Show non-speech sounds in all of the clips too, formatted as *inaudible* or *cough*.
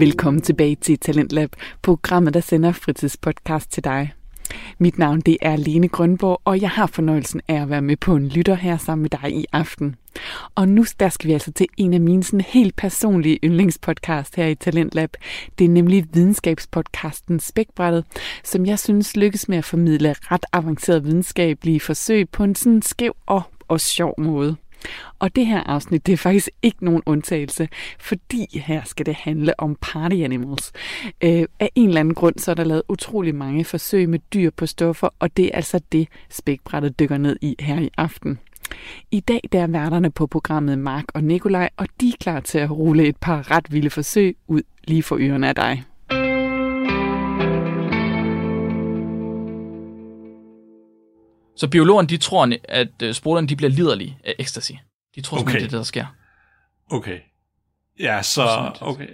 Velkommen tilbage til Talentlab, programmet, der sender fritidspodcast til dig. Mit navn det er Lene Grønborg, og jeg har fornøjelsen af at være med på en lytter her sammen med dig i aften. Og nu der skal vi altså til en af mine sådan helt personlige yndlingspodcast her i Talentlab. Det er nemlig videnskabspodcasten Spækbrættet, som jeg synes lykkes med at formidle ret avanceret videnskabelige forsøg på en sådan skæv og, og sjov måde. Og det her afsnit, det er faktisk ikke nogen undtagelse, fordi her skal det handle om party animals. Øh, af en eller anden grund, så er der lavet utrolig mange forsøg med dyr på stoffer, og det er altså det, spækbrættet dykker ned i her i aften. I dag der er værterne på programmet Mark og Nikolaj, og de er klar til at rulle et par ret vilde forsøg ud lige for ørerne af dig. Så biologerne, de tror, at øh, spruterne, de bliver liderlige af ecstasy. De tror okay. Det er det, der sker. Okay. Ja, så, okay.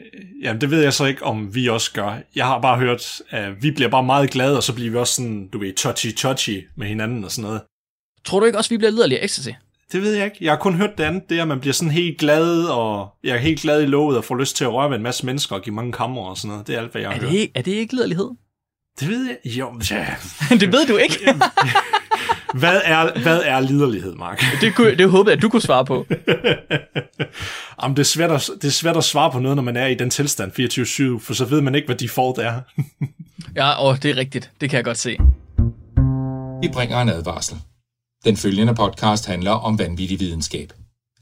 Jamen, det ved jeg så ikke, om vi også gør. Jeg har bare hørt, at vi bliver bare meget glade, og så bliver vi også sådan, du ved, touchy-touchy med hinanden og sådan noget. Tror du ikke også, vi bliver liderlige af ecstasy? Det ved jeg ikke. Jeg har kun hørt det andet, det er, at man bliver sådan helt glad, og jeg er helt glad i låget og får lyst til at røre ved en masse mennesker og give mange kammer og sådan noget. Det er alt, hvad jeg har Er hørt. det, ikke, er det ikke liderlighed? Det ved jeg. Jo, ja. *laughs* det ved du ikke. *laughs* Hvad er, hvad er liderlighed, Mark? *laughs* det, kunne, det håbede jeg, at du kunne svare på. Jamen, det, er svært at, det er svært at svare på noget, når man er i den tilstand 24-7, for så ved man ikke, hvad default er. Ja, og det er rigtigt. Det kan jeg godt se. Vi bringer en advarsel. Den følgende podcast handler om vanvittig videnskab.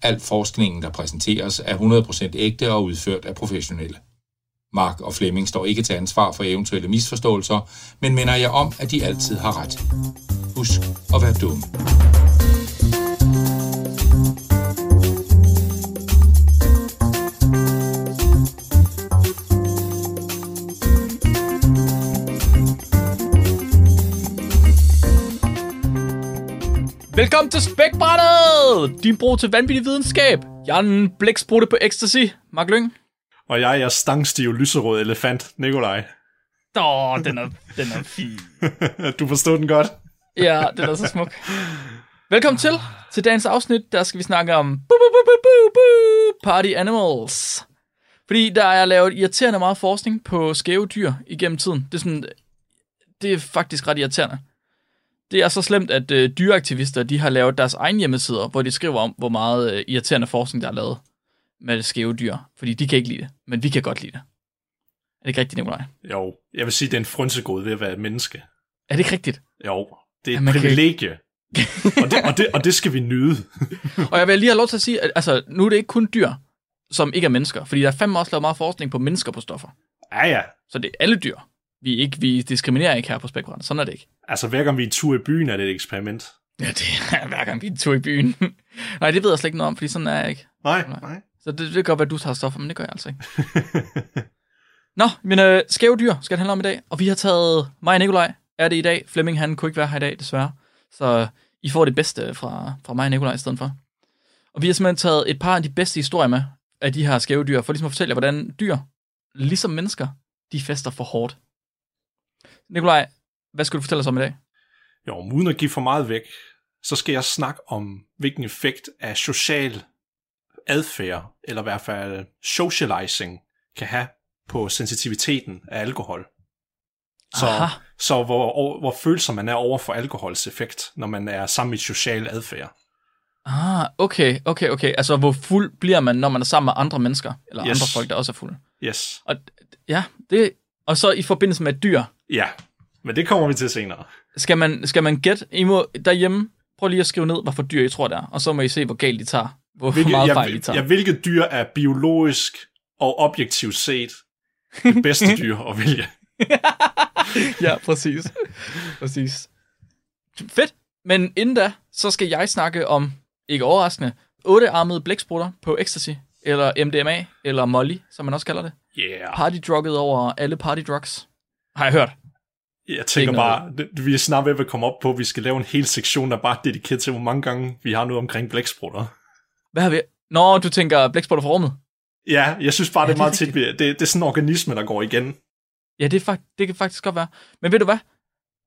Al forskningen, der præsenteres, er 100% ægte og udført af professionelle. Mark og Flemming står ikke til ansvar for eventuelle misforståelser, men minder jeg om, at de altid har ret. Husk at være dumme. Velkommen til Spækbrættet! Din bro til vanvittig videnskab. Jeg er en blæksprutte på ecstasy. Mark Lyng. Og jeg er stangstiv lyserød elefant, Nikolaj. Åh, den er, den er fin. *laughs* du forstod den godt? Ja, den er så smuk. Velkommen til. Til dagens afsnit, der skal vi snakke om bu, bu, bu, bu, bu, bu, party animals. Fordi der er lavet irriterende meget forskning på skæve dyr igennem tiden. Det er, sådan, det er faktisk ret irriterende. Det er så slemt, at øh, dyreaktivister de har lavet deres egen hjemmesider, hvor de skriver om, hvor meget øh, irriterende forskning, der er lavet med skæve dyr. Fordi de kan ikke lide det, men vi kan godt lide det. Er det ikke rigtigt, Nikolaj? Jo, jeg vil sige, det er en frynsegod ved at være et menneske. Er det ikke rigtigt? Jo, det er Ja, et kan- privilegie. og, det, og, det, og det skal vi nyde. *laughs* Og jeg vil lige have lov til at sige, at altså, nu er det ikke kun dyr, som ikke er mennesker. Fordi der er fandme også lavet meget forskning på mennesker på stoffer. Ja, ja. Så det er alle dyr. Vi, er ikke, vi diskriminerer ikke her på Spækbrænd. Sådan er det ikke. Altså, hver gang vi er en tur i byen, er det et eksperiment. Ja, det er *laughs* hver gang vi er en tur i byen. *laughs* Nej, det ved jeg slet ikke noget om, fordi sådan er jeg ikke. Nej, nej. Så det, det kan godt være, at du tager stoffer, men det gør jeg altså ikke. *laughs* Nå, men øh, skæve dyr skal det handle om i dag. Og vi har taget mig og Nikolaj er det i dag. Flemming, han kunne ikke være her i dag, desværre. Så øh, I får det bedste fra, fra mig og Nikolaj i stedet for. Og vi har simpelthen taget et par af de bedste historier med af de her skæve dyr, for ligesom at fortælle jer, hvordan dyr, ligesom mennesker, de fester for hårdt. Nikolaj, hvad skal du fortælle os om i dag? Jo, uden at give for meget væk, så skal jeg snakke om, hvilken effekt af social adfærd, eller i hvert fald socializing, kan have på sensitiviteten af alkohol. Så, Aha. så hvor, hvor følsom man er over for alkohols effekt, når man er sammen i social adfærd. Ah, okay, okay, okay. Altså, hvor fuld bliver man, når man er sammen med andre mennesker, eller Yes. andre folk, der også er fulde? Yes. Og ja, det, og så i forbindelse med et dyr, Ja, men det kommer vi til senere. skal man, skal man gætte, I må derhjemme, prøv lige at skrive ned, hvad for dyr I tror det er, og så må I se, hvor galt de tager, hvor Hvilke, meget ja, fejl de tager. ja, hvilket dyr er biologisk og objektivt set det bedste *laughs* dyr at vælge? ja, præcis. præcis. Fedt. Men inden da, så skal jeg snakke om, ikke overraskende, ottearmede blæksprutter på ecstasy, eller MDMA, eller Molly, som man også kalder det. Yeah. Partydrugget over alle partydrugs. Har jeg hørt. Jeg tænker bare, det- vi er snart ved at komme op på, at vi skal lave en hel sektion, der bare er dedikeret til, hvor mange gange vi har noget omkring blæksprutter. Hvad har vi? Nå, du tænker blæksprutter fra rummet? Ja, jeg synes bare, Ja, det er meget tit, det, det er sådan en organisme, der går igen. Ja, det, er det kan faktisk godt være. Men ved du hvad?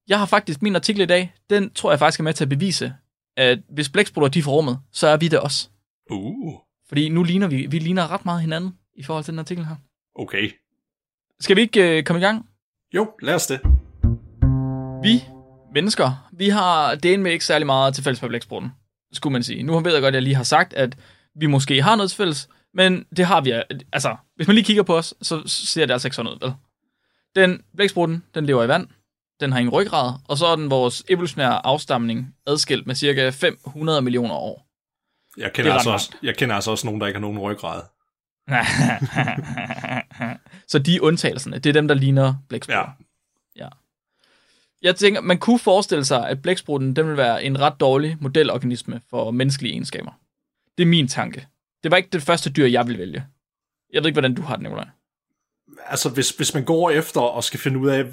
Jeg har faktisk min artikel i dag, den tror jeg faktisk er med til at bevise, at hvis blæksprutter de er fra rummet, så er vi det også. Uh, Fordi nu ligner vi, vi ligner ret meget hinanden i forhold til den artikel her. okay. Skal vi ikke øh, komme i gang? Jo, lad os det. Vi mennesker, vi har det med ikke særlig meget til fælles med blæksprutten, skulle man sige. Nu ved jeg godt, at jeg lige har sagt, at vi måske har noget fælles, men det har vi. Altså, hvis man lige kigger på os, så ser det altså ikke sådan ud, vel? Den blæksprutten, den lever i vand, den har ingen ryggrad, og så er den vores evolutionære afstamning adskilt med cirka 500 millioner år. Jeg kender, altså også, jeg kender altså også nogen, der ikke har nogen ryggrad. *laughs* så de undtagelserne, det er dem, der ligner blæksprutter. Ja. ja. Jeg tænker, man kunne forestille sig, at blæksprutten den vil være en ret dårlig modelorganisme for menneskelige egenskaber. Det er min tanke. Det var ikke det første dyr, jeg vil vælge. Jeg ved ikke, hvordan du har det, Nicolaj. Altså, hvis, hvis man går efter og skal finde ud af,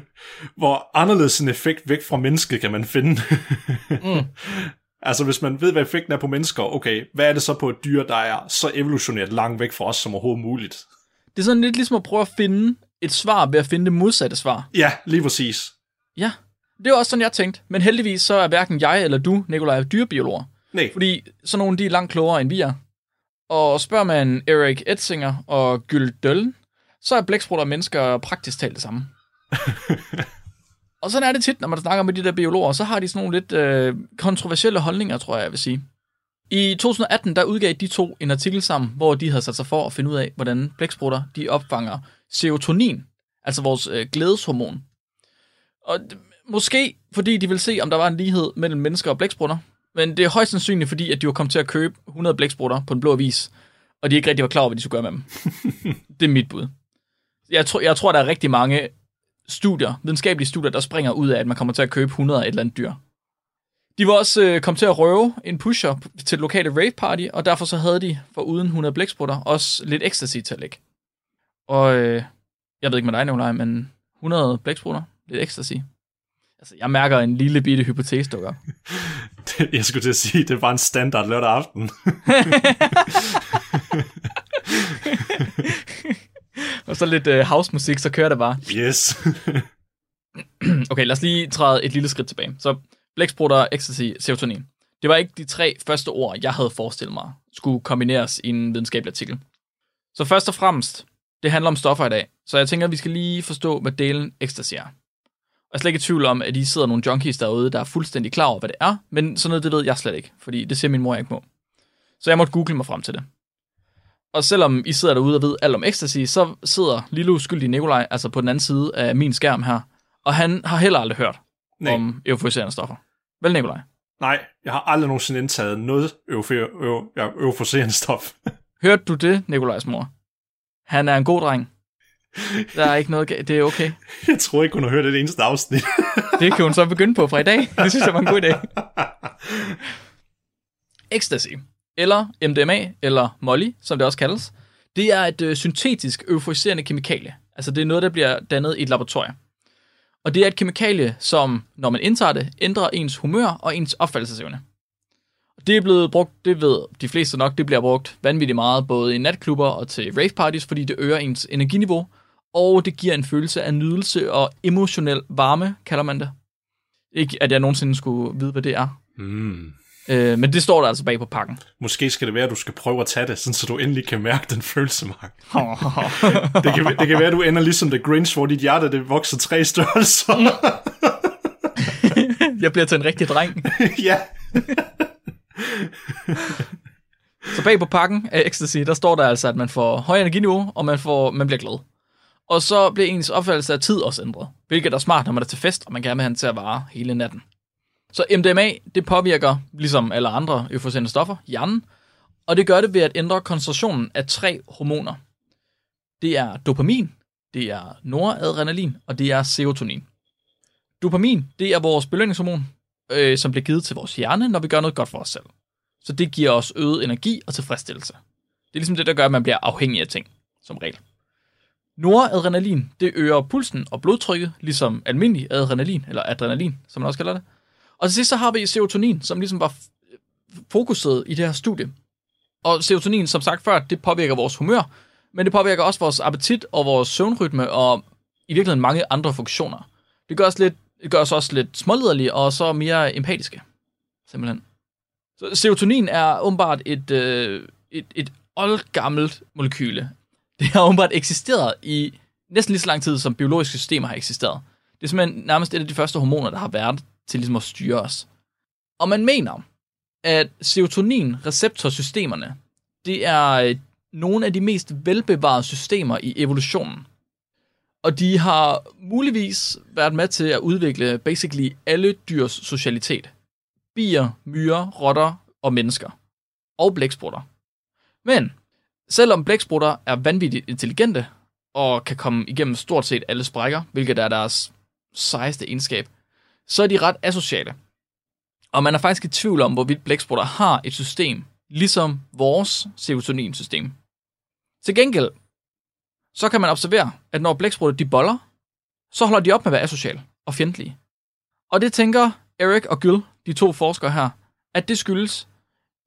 *laughs* hvor anderledes en effekt væk fra mennesket kan man finde. mm. *laughs* Altså, hvis man ved, hvad effekten er på mennesker, okay, hvad er det så på et dyr, der er så evolutionært langt væk fra os som overhovedet muligt? Det er sådan lidt ligesom at prøve at finde et svar ved at finde det modsatte svar. Ja, lige præcis. Ja, det er også sådan, jeg tænkte. Men heldigvis så er hverken jeg eller du, Nikolaj, dyrebiologer. Nej. Fordi sådan nogle, de er langt klogere, end vi er. Og spørger man Erik Etzinger og Gyld Døllen, så er blæksprutter og mennesker praktisk talt det samme. *laughs* og sådan er det tit, når man snakker med de der biologer, så har de sådan nogle lidt øh, kontroversielle holdninger, tror jeg, jeg vil sige. I 2018, der udgav de to en artikel sammen, hvor de havde sat sig for at finde ud af, hvordan blæksprutter de opfanger serotonin, altså vores øh, glædeshormon. Og måske fordi de vil se, om der var en lighed mellem mennesker og blæksprutter, men det er højst sandsynligt, fordi at de var kommet til at købe 100 blæksprutter på en blå vis, og de ikke rigtig var klar over, hvad de skulle gøre med dem. *laughs* det er mit bud. Jeg tror, jeg tror, der er rigtig mange studier, videnskabelige studier, der springer ud af, at man kommer til at købe 100 af et eller andet dyr. De var også øh, kommet til at røve en pusher til et lokale rave party, og derfor så havde de, for uden 100 blæksprutter, også lidt ecstasy til at lægge. Og øh, jeg ved ikke med dig, Nicolaj, men 100 blæksprutter, lidt ecstasy. Altså, jeg mærker en lille bitte hypotese dukker. *laughs* jeg skulle til at sige, det var en standard lørdag aften. *laughs* og så lidt uh, housemusik, så kører det bare. Yes. *clears throat* okay, lad os lige træde et lille skridt tilbage. Så blæksprutter, ecstasy, serotonin. Det var ikke de tre første ord, jeg havde forestillet mig, skulle kombineres i en videnskabelig artikel. Så først og fremmest, det handler om stoffer i dag. Så jeg tænker, at vi skal lige forstå, hvad delen ecstasy er. Jeg er slet ikke i tvivl om, at I sidder nogle junkies derude, der er fuldstændig klar over, hvad det er, men sådan noget, det ved jeg slet ikke, fordi det siger min mor, jeg ikke må. Så jeg måtte google mig frem til det. Og selvom I sidder derude og ved alt om ecstasy, så sidder lille uskyldige Nikolaj altså på den anden side af min skærm her, og han har heller aldrig hørt Nej. om euforiserende stoffer. Vel, Nikolaj? Nej, jeg har aldrig nogensinde indtaget noget euforiserende stof. Hørte du det, Nikolajs mor? Han er en god dreng. *laughs* Der er ikke noget Det er okay. *laughs* Jeg tror ikke, hun har hørt det eneste afsnit. *laughs* det kan hun så begynde på fra i dag. Det synes jeg var en god idé. Ecstasy, eller MDMA, eller Molly, som det også kaldes, det er et øh, syntetisk euforiserende kemikalie. Altså det er noget, der bliver dannet i et laboratorium. Og det er et kemikalie, som, når man indtager det, ændrer ens humør og ens opfattelsesevne. Det er blevet brugt, det ved de fleste nok, det bliver brugt vanvittigt meget, både i natklubber og til rave parties, fordi det øger ens energiniveau, og det giver en følelse af nydelse og emotionel varme, kalder man det. Ikke, at jeg nogensinde skulle vide, hvad det er. Mm. Øh, men det står der altså bag på pakken. Måske skal det være, at du skal prøve at tage det, sådan så du endelig kan mærke den følelse, Mark. *laughs* det, kan, det kan være, at du ender ligesom The Grinch, hvor dit hjerte det vokser tre størrelser. jeg bliver til en rigtig dreng. *laughs* ja. så bag på pakken af Ecstasy, der står der altså, at man får høj energiniveau, og man, får, man bliver glad. Og så bliver ens opfattelse af tid også ændret, hvilket er smart, når man er til fest, og man gerne vil have den til at vare hele natten. Så MDMA, det påvirker, ligesom alle andre euforiserende stoffer, hjernen, og det gør det ved at ændre koncentrationen af tre hormoner. Det er dopamin, det er noradrenalin, og det er serotonin. Dopamin, det er vores belønningshormon, øh, som bliver givet til vores hjerne, når vi gør noget godt for os selv. Så det giver os øget energi og tilfredsstillelse. Det er ligesom det, der gør, at man bliver afhængig af ting, som regel. Noradrenalin, det øger pulsen og blodtrykket, ligesom almindelig adrenalin, eller adrenalin, som man også kalder det. Og til sidst så har vi serotonin, som ligesom var fokuset i det her studie. Og serotonin, som sagt før, det påvirker vores humør, men det påvirker også vores appetit og vores søvnrytme og i virkeligheden mange andre funktioner. Det gør os, lidt, det gør os også lidt småliderlige og så mere empatiske. Simpelthen. Så serotonin er åbenbart et, øh, et, et oldgammelt molekyle. Det har åbenbart eksisteret i næsten lige så lang tid, som biologiske systemer har eksisteret. Det er simpelthen nærmest et af de første hormoner, der har været til ligesom at styre os. Og man mener, at serotonin-receptorsystemerne, det er øh, nogle af de mest velbevarede systemer i evolutionen. Og de har muligvis været med til at udvikle basically alle dyrs socialitet. Bier, myrer, rotter og mennesker. Og blæksprutter. Men selvom blæksprutter er vanvittigt intelligente, og kan komme igennem stort set alle sprækker, hvilket er deres sejeste egenskab, så er de ret asociale. Og man er faktisk i tvivl om, hvorvidt blæksprutter har et system, ligesom vores serotoninsystem. Til gengæld, så kan man observere, at når blæksprutter de boller, så holder de op med at være asociale og fjendtlige. Og det tænker Erik og Gyl, de to forskere her, at det skyldes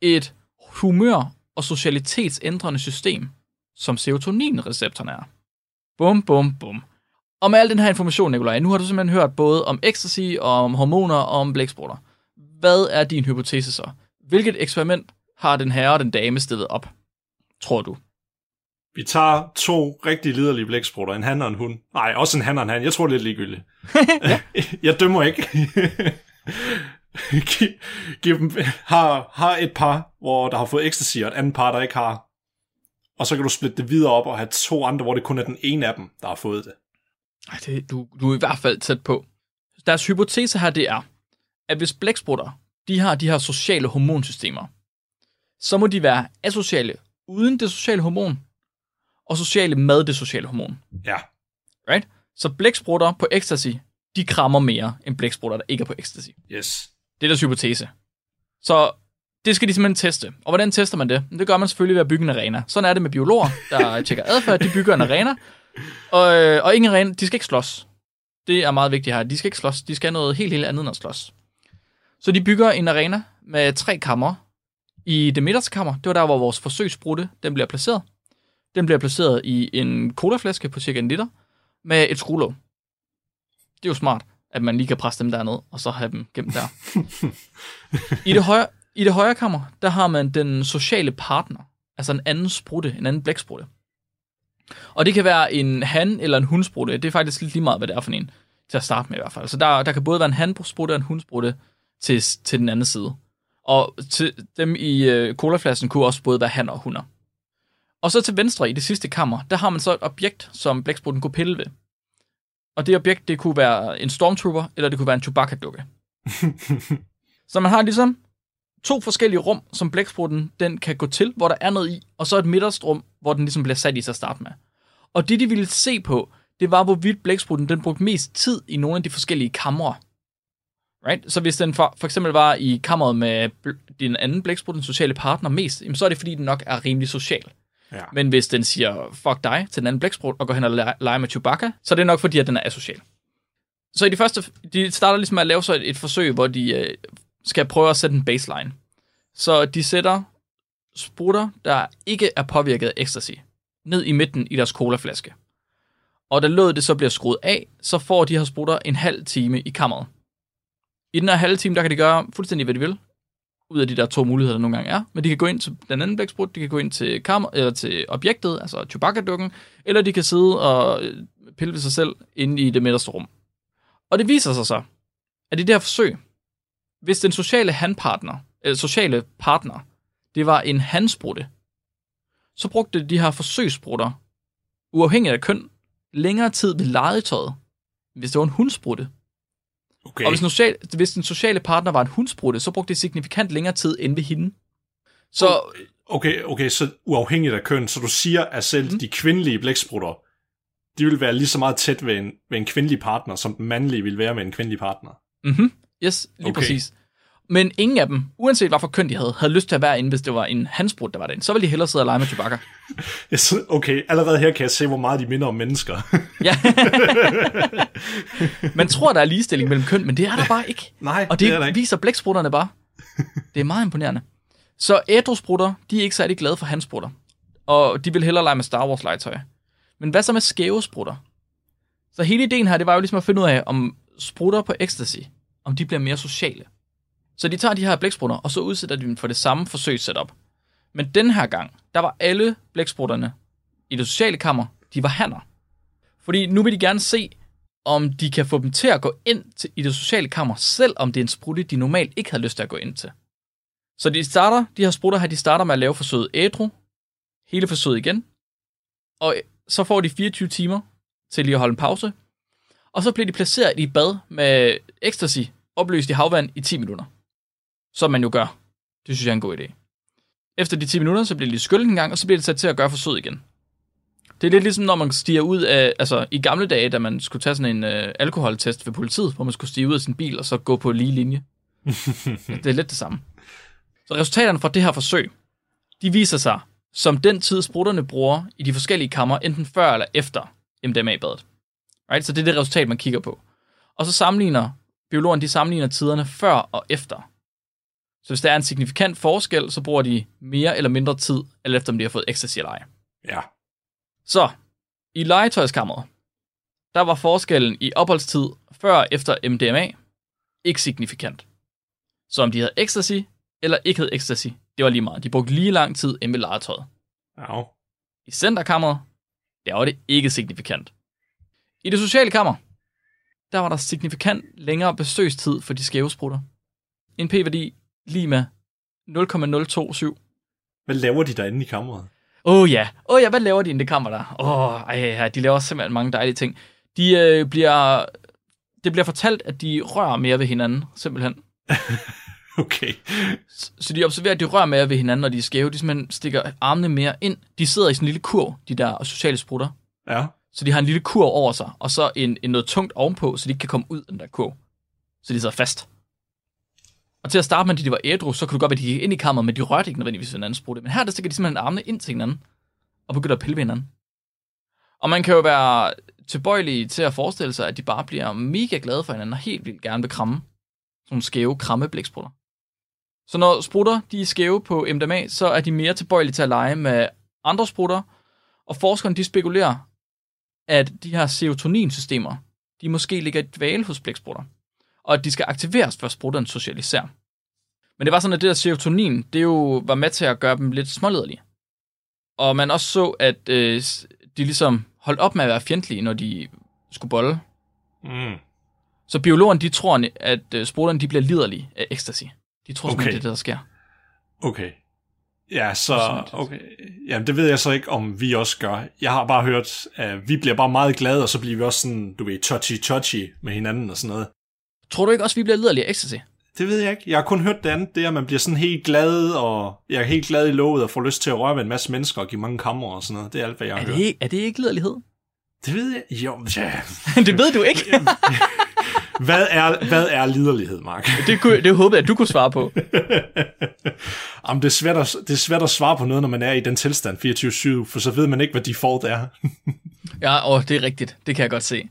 et humør- og socialitetsændrende system, som serotoninreceptorerne er. Bum, bum, bum. Og med al den her information, Nikolaj, nu har du simpelthen hørt både om ecstasy, og om hormoner og om blæksprutter. Hvad er din hypotese så? Hvilket eksperiment har den herre og den dame stillet op, tror du? Vi tager to rigtig liderlige blæksprutter, en han og en hund. Nej, også en han og en han. Jeg tror, det er lidt ligegyldigt. *laughs* jeg dømmer ikke. *laughs* giv, giv dem, har, har et par, hvor der har fået ecstasy, og et andet par, der ikke har. Og så kan du splitte det videre op og have to andre, hvor det kun er den ene af dem, der har fået det. Ej, det, du, du er i hvert fald tæt på. Deres hypotese her, det er, at hvis blæksprutter, de har de her sociale hormonsystemer, så må de være asociale uden det sociale hormon, og sociale med det sociale hormon. Ja. Right? Så blæksprutter på ecstasy, de krammer mere end blæksprutter, der ikke er på ecstasy. Yes. Det er deres hypotese. Så det skal de simpelthen teste. Og hvordan tester man det? Det gør man selvfølgelig ved at bygge en arena. Sådan er det med biologer, der *laughs* tjekker adfærd. De bygger en arena. Og, øh, og ingen arena, de skal ikke slås. Det er meget vigtigt her. De skal ikke slås. De skal noget helt, helt andet end at slås. Så de bygger en arena med tre kammer. I det midterste kammer, det var der, hvor vores forsøgsbrutte, den bliver placeret. Den bliver placeret i en colaflaske på cirka en liter med et skruelåg. Det er jo smart, at man lige kan presse dem derned, og så have dem gemt der. *laughs* I det højre, i det højre kammer, der har man den sociale partner, altså en anden sprutte, en anden blæksprutte. Og det kan være en han eller en hundsprutte. Det er faktisk lidt lige meget, hvad det er for en, til at starte med i hvert fald. Så der, der kan både være en hansprutte og en hundsprutte til, til den anden side. Og til dem i øh, colaflasken kunne også både være han og hunder. Og så til venstre i det sidste kammer, der har man så et objekt, som blæksprutten kunne pille ved. Og det objekt, det kunne være en stormtrooper, eller det kunne være en Chewbacca-dukke. *laughs* så man har ligesom to forskellige rum, som blæksprutten den kan gå til, hvor der er noget i, og så et midterst rum, hvor den ligesom bliver sat i sig at starte med. Og det, de ville se på, det var, hvorvidt blæksprutten den brugte mest tid i nogle af de forskellige kamre. Right? Så hvis den for, for eksempel var i kammeret med din anden blæksprut, den sociale partner, mest, jamen, så er det fordi, den nok er rimelig social. Ja. Men hvis den siger, fuck dig, til den anden blæksprut, og går hen og leger med Chewbacca, så er det nok fordi, at den er asocial. Så i de første, de starter ligesom med at lave så et, et forsøg, hvor de øh, skal prøve at sætte en baseline. Så de sætter sprutter, der ikke er påvirket af ecstasy, ned i midten i deres colaflaske. Og da låget det så bliver skruet af, så får de her sprutter en halv time i kammeret. I den her halve time, der kan de gøre fuldstændig, hvad de vil, ud af de der to muligheder, der nogle gange er. Men de kan gå ind til den anden blæksprut, de kan gå ind til, kammer, eller til objektet, altså Chewbacca-dukken, eller de kan sidde og øh, pille ved sig selv inde i det midterste rum. Og det viser sig så, at i det her forsøg, hvis den sociale handpartner, eller sociale partner, det var en handsprutte, så brugte de her forsøgssprutter, uafhængigt af køn, længere tid ved legetøjet, hvis det var en hundsprutte. Okay. Og hvis, social, hvis den sociale partner var en hundsprutte, så brugte det signifikant længere tid end ved hende. Så Okay, okay, så uafhængigt af køn, så du siger, at selv mm. de kvindelige blæksprutter, de vil være lige så meget tæt ved en, ved en kvindelig partner, som den mandlige vil være med en kvindelig partner. Mhm. Yes, lige Okay. præcis. Men ingen af dem, uanset hvad for køn de havde, havde lyst til at være inde, hvis det var en handsbrud, der var derinde. Så ville de hellere sidde og lege med Chewbacca. *laughs* Okay, allerede her kan jeg se, hvor meget de minder om mennesker. Ja. *laughs* Man tror, der er ligestilling mellem køn, men det er der bare ikke. Nej, Og det, det er der ikke. viser blæksprutterne bare. Det er meget imponerende. Så ædrusprutter, de er ikke særlig glade for handsprutter. Og de vil hellere lege med Star Wars legetøj. Men hvad så med skæve sprutter? Så hele ideen her, det var jo ligesom at finde ud af, om sprutter på ecstasy, om de bliver mere sociale. Så de tager de her blæksprutter, og så udsætter de dem for det samme forsøgssetup. Men den her gang, der var alle blæksprutterne i det sociale kammer, de var hanner. Fordi nu vil de gerne se, om de kan få dem til at gå ind til, i det sociale kammer, selv om det er en sprutte, de normalt ikke havde lyst til at gå ind til. Så de starter, de her sprutter her, de starter med at lave forsøget ædru, hele forsøget igen, og så får de 24 timer til lige at holde en pause, og så bliver de placeret i bad med ecstasy, opløst i havvand i 10 minutter. Som man jo gør. Det synes jeg er en god idé. Efter de 10 minutter, så bliver de skyllet en gang, og så bliver de sat til at gøre forsøget igen. Det er lidt ligesom, når man stiger ud af, altså i gamle dage, da man skulle tage sådan en øh, alkoholtest ved politiet, hvor man skulle stige ud af sin bil og så gå på lige linje. *laughs* det er lidt det samme. Så resultaterne fra det her forsøg, de viser sig som den tid, sprutterne bruger i de forskellige kammer, enten før eller efter MDMA-badet. Right? Så det er det resultat, man kigger på. Og så sammenligner biologerne, de sammenligner tiderne før og efter. Så hvis der er en signifikant forskel, så bruger de mere eller mindre tid, eller efter om de har fået ecstasy eller ej. Ja. Så, i legetøjskammeret, der var forskellen i opholdstid før og efter MDMA ikke signifikant. Så om de havde ecstasy eller ikke havde ecstasy, det var lige meget. De brugte lige lang tid inde ved legetøjet. Ja. I centerkammeret, der var det ikke signifikant. I det sociale kammer, der var der signifikant længere besøgstid for de skæve sprutter. En p-værdi lige med 0,027. Hvad laver de derinde i kammeret? Åh oh, ja, åh oh, ja, hvad laver de i det kammer der? Åh, oh, ej, de laver simpelthen mange dejlige ting. De øh, bliver, det bliver fortalt, at de rører mere ved hinanden, simpelthen. *laughs* Okay. Så, så de observerer, at de rører mere ved hinanden, når de er skæve. De simpelthen stikker armene mere ind. De sidder i sådan en lille kurv, de der sociale sprutter. Ja. Så de har en lille kurv over sig, og så en, en noget tungt ovenpå, så de ikke kan komme ud af den der kurv. Så de sidder fast. Og til at starte med, da de var ædru, så kunne det godt være, at de gik ind i kammeret, men de rørte ikke nødvendigvis ved hinandens sprutte. Men her der stikker de simpelthen armene ind til hinanden, og begynder at pille ved hinanden. Og man kan jo være tilbøjelig til at forestille sig, at de bare bliver mega glade for hinanden, og helt vildt gerne vil kramme. Sådan nogle skæve krammeblæksprutter. Så når sprutter de er skæve på MDMA, så er de mere tilbøjelige til at lege med andre sprutter, og forskerne de spekulerer, at de her serotoninsystemer, de måske ligger i dvale hos blæksprutter, og at de skal aktiveres, før sprutterne socialiserer. Men det var sådan, at det der serotonin, det jo var med til at gøre dem lidt smålederlige. Og man også så, at øh, de ligesom holdt op med at være fjendtlige, når de skulle bolle. Mm. Så biologerne, de tror, at øh, sprutterne de bliver liderlige af ecstasy. De tror simpelthen, Okay. det er det, der sker. Okay. Ja, så... Okay. Jamen, det ved jeg så ikke, om vi også gør. Jeg har bare hørt, at vi bliver bare meget glade, og så bliver vi også sådan, du ved, touchy-touchy med hinanden og sådan noget. Tror du ikke også, vi bliver liderlige af ecstasy? Det ved jeg ikke. Jeg har kun hørt det andet, det er, at man bliver sådan helt glad, og jeg er helt glad i låget og får lyst til at røre ved en masse mennesker og give mange kammer og sådan noget. Det er alt, hvad jeg har Er hørt. det, ikke, er det ikke liderlighed? Det ved jeg. Jo, ja. *laughs* det ved du ikke. Hvad er, hvad er liderlighed, Mark? det, kunne, det håbede jeg, at du kunne svare på. *laughs* Jamen, det er, svært at, det er svært at svare på noget, når man er i den tilstand 24-7, for så ved man ikke, hvad default er. Ja, åh, det er rigtigt. Det kan jeg godt se. Det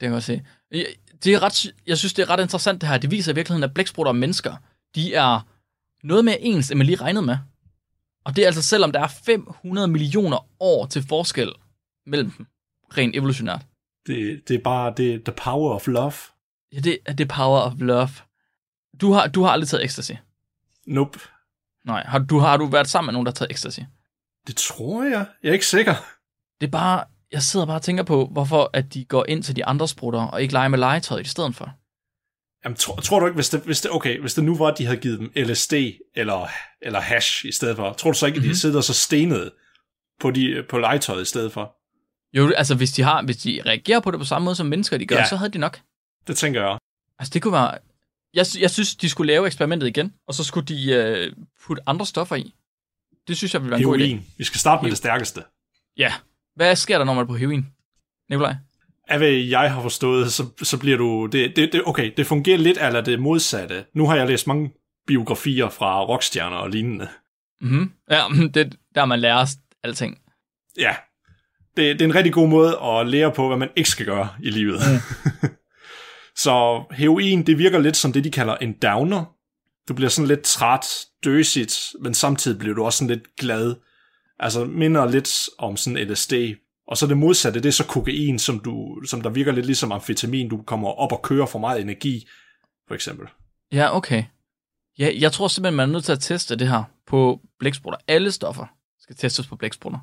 kan jeg godt se. Jeg- Det er ret, jeg synes, det er ret interessant det her. Det viser i virkeligheden, at blæksprutter og mennesker, de er noget mere ens, end man lige regnede med. Og det er altså selvom der er 500 millioner år til forskel mellem dem, rent evolutionært. Det, det er bare det the power of love. Ja, det er det power of love. Du har, du har aldrig taget ecstasy. Nope. Nej, har du, har du været sammen med nogen, der har taget ecstasy? Det tror jeg. Jeg er ikke sikker. Det er bare, jeg sidder bare og tænker på, hvorfor at de går ind til de andre sprutter, og ikke leger med legetøjet i stedet for. Jamen, tror, tror du ikke, hvis det, hvis det, okay, hvis det nu var, at de havde givet dem LSD eller, eller hash i stedet for, tror du så ikke, at de Mhm. sidder så stenet på, de, på legetøjet i stedet for? Jo, altså hvis de, har, hvis de reagerer på det på samme måde, som mennesker de gør, Ja. så havde de nok. Det tænker jeg. Altså det kunne være... Jeg, jeg synes, de skulle lave eksperimentet igen, og så skulle de øh, putte andre stoffer i. Det synes jeg ville være en god idé. Heroin. Vi skal starte med He- det stærkeste. Ja. Hvad sker der, når man er på heroin? Nikolaj? Af hvad jeg har forstået, så, så bliver du... Det, det, det, okay, det fungerer lidt eller det modsatte. Nu har jeg læst mange biografier fra rockstjerner og lignende. Mhm. Ja, *laughs* det, der man lærer alting. Ja, det, det er en rigtig god måde at lære på, hvad man ikke skal gøre i livet. Mm. *laughs* så heroin, det virker lidt som det, de kalder en downer. Du bliver sådan lidt træt, døsigt, men samtidig bliver du også sådan lidt glad. Altså minder lidt om sådan LSD. Og så det modsatte, det er så kokain, som, du, som der virker lidt ligesom amfetamin. Du kommer op og kører for meget energi, for eksempel. Ja, okay. Ja, jeg tror simpelthen, man er nødt til at teste det her på blæksprutter. Alle stoffer skal testes på blæksprutter.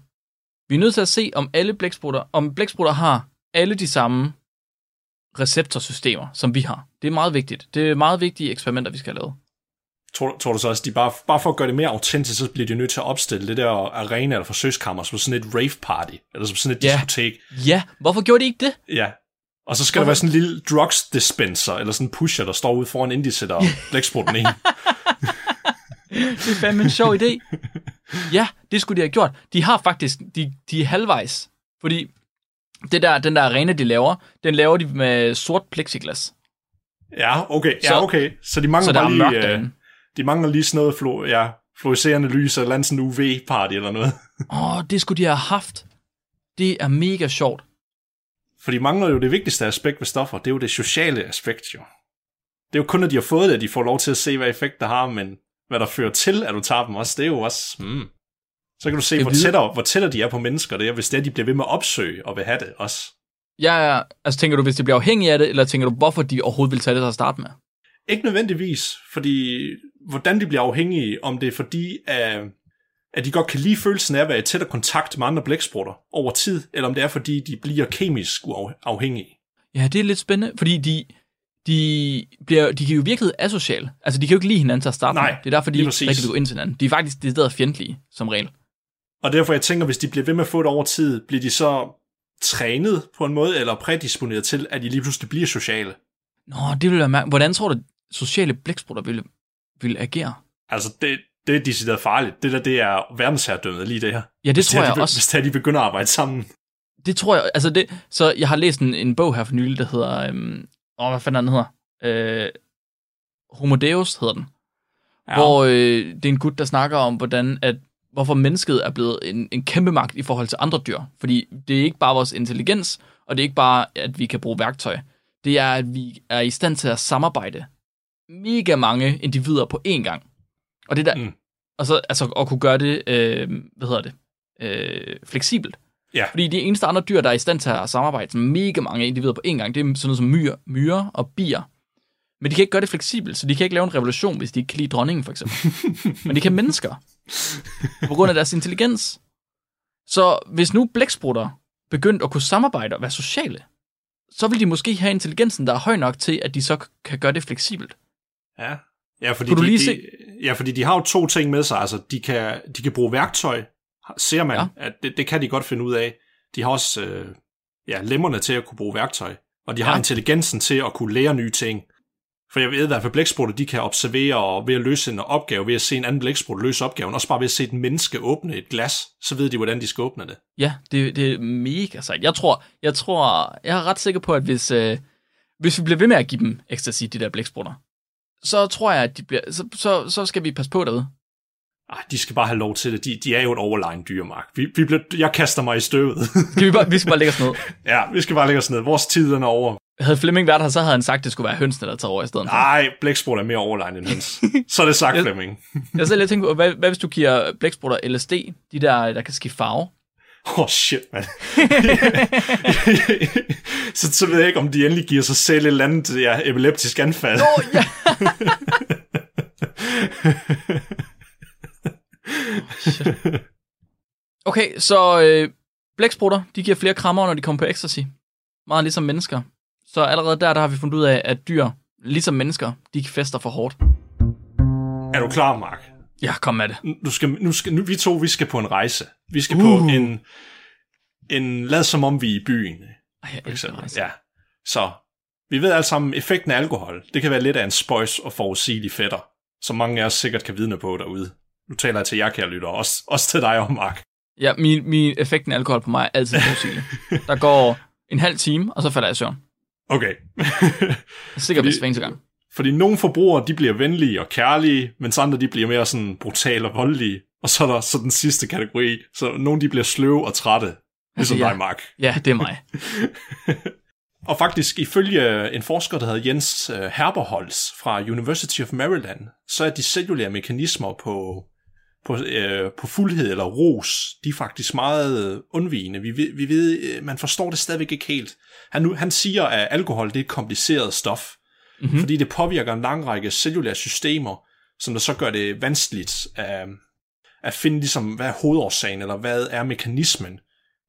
Vi er nødt til at se, om alle blæksprutter, om blæksprutter har alle de samme receptorsystemer, som vi har. Det er meget vigtigt. Det er meget vigtige eksperimenter, vi skal have lavet. Tror, tror du så også, de bare, bare for at gøre det mere autentisk, så bliver de nødt til at opstille det der arena eller forsøgskammer som sådan et rave party, eller som sådan et Ja. diskotek. Ja, hvorfor gjorde de ikke det? Ja. Og så skal der Hvorfor- være sådan en lille drugs dispenser, eller sådan en pusher, der står ude foran, inden de sætter *laughs* blæksprutten ind. *laughs* Det er fandme en sjov idé. Ja, det skulle de have gjort. De har faktisk, de, de er halvvejs. Fordi det der, den der arena, de laver, den laver de med sort plexiglas. Ja, okay. Ja, Så- okay. Så de mangler Så der er bare mørkt lige, øh, derinde. De mangler lige sådan noget flu, ja, fluorescerende lys, eller sådan UV-party eller noget. *laughs* Åh, det skulle de have haft. Det er mega sjovt. For de mangler jo det vigtigste aspekt ved stoffer, det er jo det sociale aspekt jo. Det er jo kun, når de har fået det, at de får lov til at se, hvad effekt der har, men hvad der fører til, at du tager dem også, det er jo også... Hmm. Så kan du se, Jeg hvor tættere, hvor tættere de er på mennesker, det er, hvis det er, de bliver ved med at opsøge og vil have det også. Ja, ja, altså tænker du, hvis de bliver afhængige af det, eller tænker du, hvorfor de overhovedet vil tage det til at starte med? Ikke nødvendigvis, fordi hvordan de bliver afhængige, om det er fordi, at, at de godt kan lide følelsen af at være i tættere kontakt med andre blæksprutter over tid, eller om det er fordi, de bliver kemisk afhængige. Ja, det er lidt spændende, fordi de, de, bliver, de kan jo virke asociale. Altså, de kan jo ikke lide hinanden til at starte Nej, med. Det er derfor, de ikke rigtig vil gå ind til hinanden. De er faktisk det stedet fjendtlige, som regel. Og derfor jeg tænker, hvis de bliver ved med at få det over tid, bliver de så trænet på en måde, eller prædisponeret til, at de lige pludselig bliver sociale. Nå, det vil være mærkeligt. Hvordan tror du, sociale blæksprutter ville, ville agere? Altså, det, det er decideret farligt. Det der, det er verdensherredømmet lige det her. Ja, det Hvis tror her, jeg de, også. Hvis det her, de begynder at arbejde sammen. Det tror jeg, altså det, så jeg har læst en, en bog her for nylig, der hedder, øhm, åh, hvad fanden den hedder? Øh, Homo Deus hedder den. Ja. Hvor øh, det er en gut, der snakker om, hvordan at, hvorfor mennesket er blevet en, en kæmpe magt i forhold til andre dyr. Fordi det er ikke bare vores intelligens, og det er ikke bare, at vi kan bruge værktøj. Det er, at vi er i stand til at samarbejde mega mange individer på én gang. Og det der, Mm. og så altså at kunne gøre det, øh, hvad hedder det, øh, fleksibelt. Ja. Fordi de eneste andre dyr, der er i stand til at samarbejde med mega mange individer på én gang, det er sådan noget som myr, myrer og bier. Men de kan ikke gøre det fleksibelt, så de kan ikke lave en revolution, hvis de ikke kan lide dronningen, for eksempel. *laughs* Men de kan mennesker. På grund af deres intelligens. Så hvis nu blæksprutter begyndte at kunne samarbejde og være sociale, så vil de måske have intelligensen, der er høj nok til, at de så kan gøre det fleksibelt. Ja. Ja, fordi, Kunne du de, lige de, se- ja, fordi de har jo to ting med sig. Altså, de kan, de kan bruge værktøj, ser man, ja. At det, det kan de godt finde ud af. De har også øh, ja, lemmerne til at kunne bruge værktøj, og de har Ja. intelligensen til at kunne lære nye ting. For jeg ved i hvert fald, blæksprutter, de kan observere og ved at løse en opgave, ved at se en anden blæksprut løse opgaven, også bare ved at se et menneske åbne et glas, så ved de, hvordan de skal åbne det. Ja, det, det er mega sejt. Jeg tror, jeg tror, jeg er ret sikker på, at hvis, øh, hvis vi bliver ved med at give dem ecstasy, de der blæksprutter, så tror jeg, at de bliver, så, så, så skal vi passe på derude. Ej, de skal bare have lov til det. De, de er jo et overlegen dyr, Mark. Vi, vi bliver, jeg kaster mig i støvet. *laughs* Skal vi, bare, vi skal bare lægge os ned. *laughs* ja, vi skal bare lægge os ned. Vores tid er over. Havde Flemming været her, så havde han sagt, at det skulle være hønsene, der tager over i stedet. Nej, blæksprut er mere overlegen end høns. *laughs* Så er det sagt, Jeg- Flemming. Jeg har selv lige tænkt på, hvad, hvad hvis du giver blæksprutter LSD, de der, der kan skifte farve? Åh, oh, shit, mand. *laughs* så, så ved jeg ikke, om de endelig giver sig selv et eller andet ja, epileptisk anfald. Åh, ja. *laughs* Okay, så øh, blæksprutter, de giver flere krammer, når de kommer på ecstasy. Meget ligesom mennesker. Så allerede der, der har vi fundet ud af, at dyr, ligesom mennesker, de fester for hårdt. Er du klar, Mark? Ja, kom med det. Nu skal, nu skal, nu, vi to, vi skal på en rejse. Vi skal uh. På en, en, lad som om vi er i byen. Ej, jeg For eksempel. rejse. Ja. Så, vi ved alle sammen, effekten af alkohol, det kan være lidt af en spøjs og forudsigelig fætter, som mange af os sikkert kan vidne på derude. Nu taler jeg til jer, kære lytter, også, også til dig og Mark. Ja, min, min effekten af alkohol på mig er altid forudsigelig. *laughs* Der går en halv time, og så falder jeg i søvn. Okay. Sikkert hvis hver gang. Fordi nogle forbrugere, de bliver venlige og kærlige, mens andre, de bliver mere sådan brutale og voldelige. Og så er der så den sidste kategori, så nogle, de bliver sløve og trætte. Ligesom Ja. dig, Mark. Ja, det er mig. *laughs* Og faktisk, ifølge en forsker, der hedder Jens øh, Herberholz fra University of Maryland, så er de cellulære mekanismer på, på, øh, på fuldhed eller ros, de er faktisk meget undvigende. Vi vi ved, øh, man forstår det stadigvæk ikke helt. Han, nu, han siger, at alkohol det er et kompliceret stof, mm-hmm. fordi det påvirker en lang række cellulære systemer, som der så gør det vanskeligt at, at finde, ligesom, hvad er hovedårsagen, eller hvad er mekanismen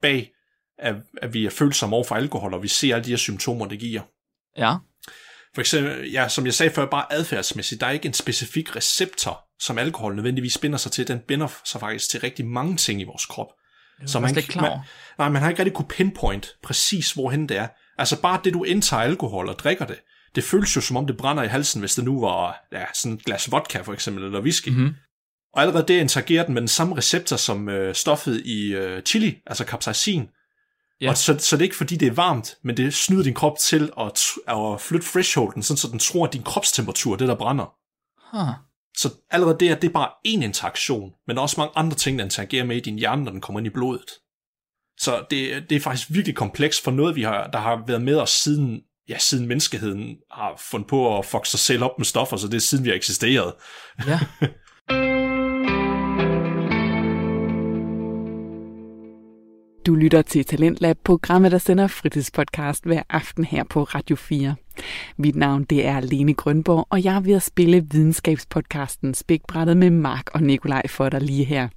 bag at, at vi er følsomme over for alkohol, og vi ser alle de her symptomer, det giver. Ja. For eksempel, ja, som jeg sagde før, bare adfærdsmæssigt, der er ikke en specifik receptor, som alkohol nødvendigvis binder sig til. Den binder sig faktisk til rigtig mange ting i vores krop. Så man, ikke klar man, nej, man har ikke rigtig kunne pinpoint præcis, hvorhen det er. Altså bare det, du indtager alkohol og drikker det, det føles jo som om det brænder i halsen, hvis det nu var ja, sådan et glas vodka for eksempel, eller whisky. Mm-hmm. Og allerede det interagerer den med den samme receptor som øh, stoffet i øh, chili, altså capsaicin. Ja. Og så, så det er ikke fordi, det er varmt, men det snyder din krop til at, at flytte thresholden, sådan så den tror, at din kropstemperatur er det, der brænder. Huh. Så allerede det, er, det er bare én interaktion, men der er også mange andre ting, der interagerer med i din hjerne, når den kommer ind i blodet. Så det, det er faktisk virkelig komplekst for noget, vi har, der har været med os siden, ja, siden menneskeheden har fundet på at fuck sig selv op med stoffer, så det er siden vi har eksisteret. Ja. *laughs* Du lytter til Talentlab, programmet, der sender fritidspodcast hver aften her på Radio 4. Mit navn det er Lene Grønborg, og jeg er ved at spille videnskabspodcasten Spækbrættet med Mark og Nikolaj for dig lige her.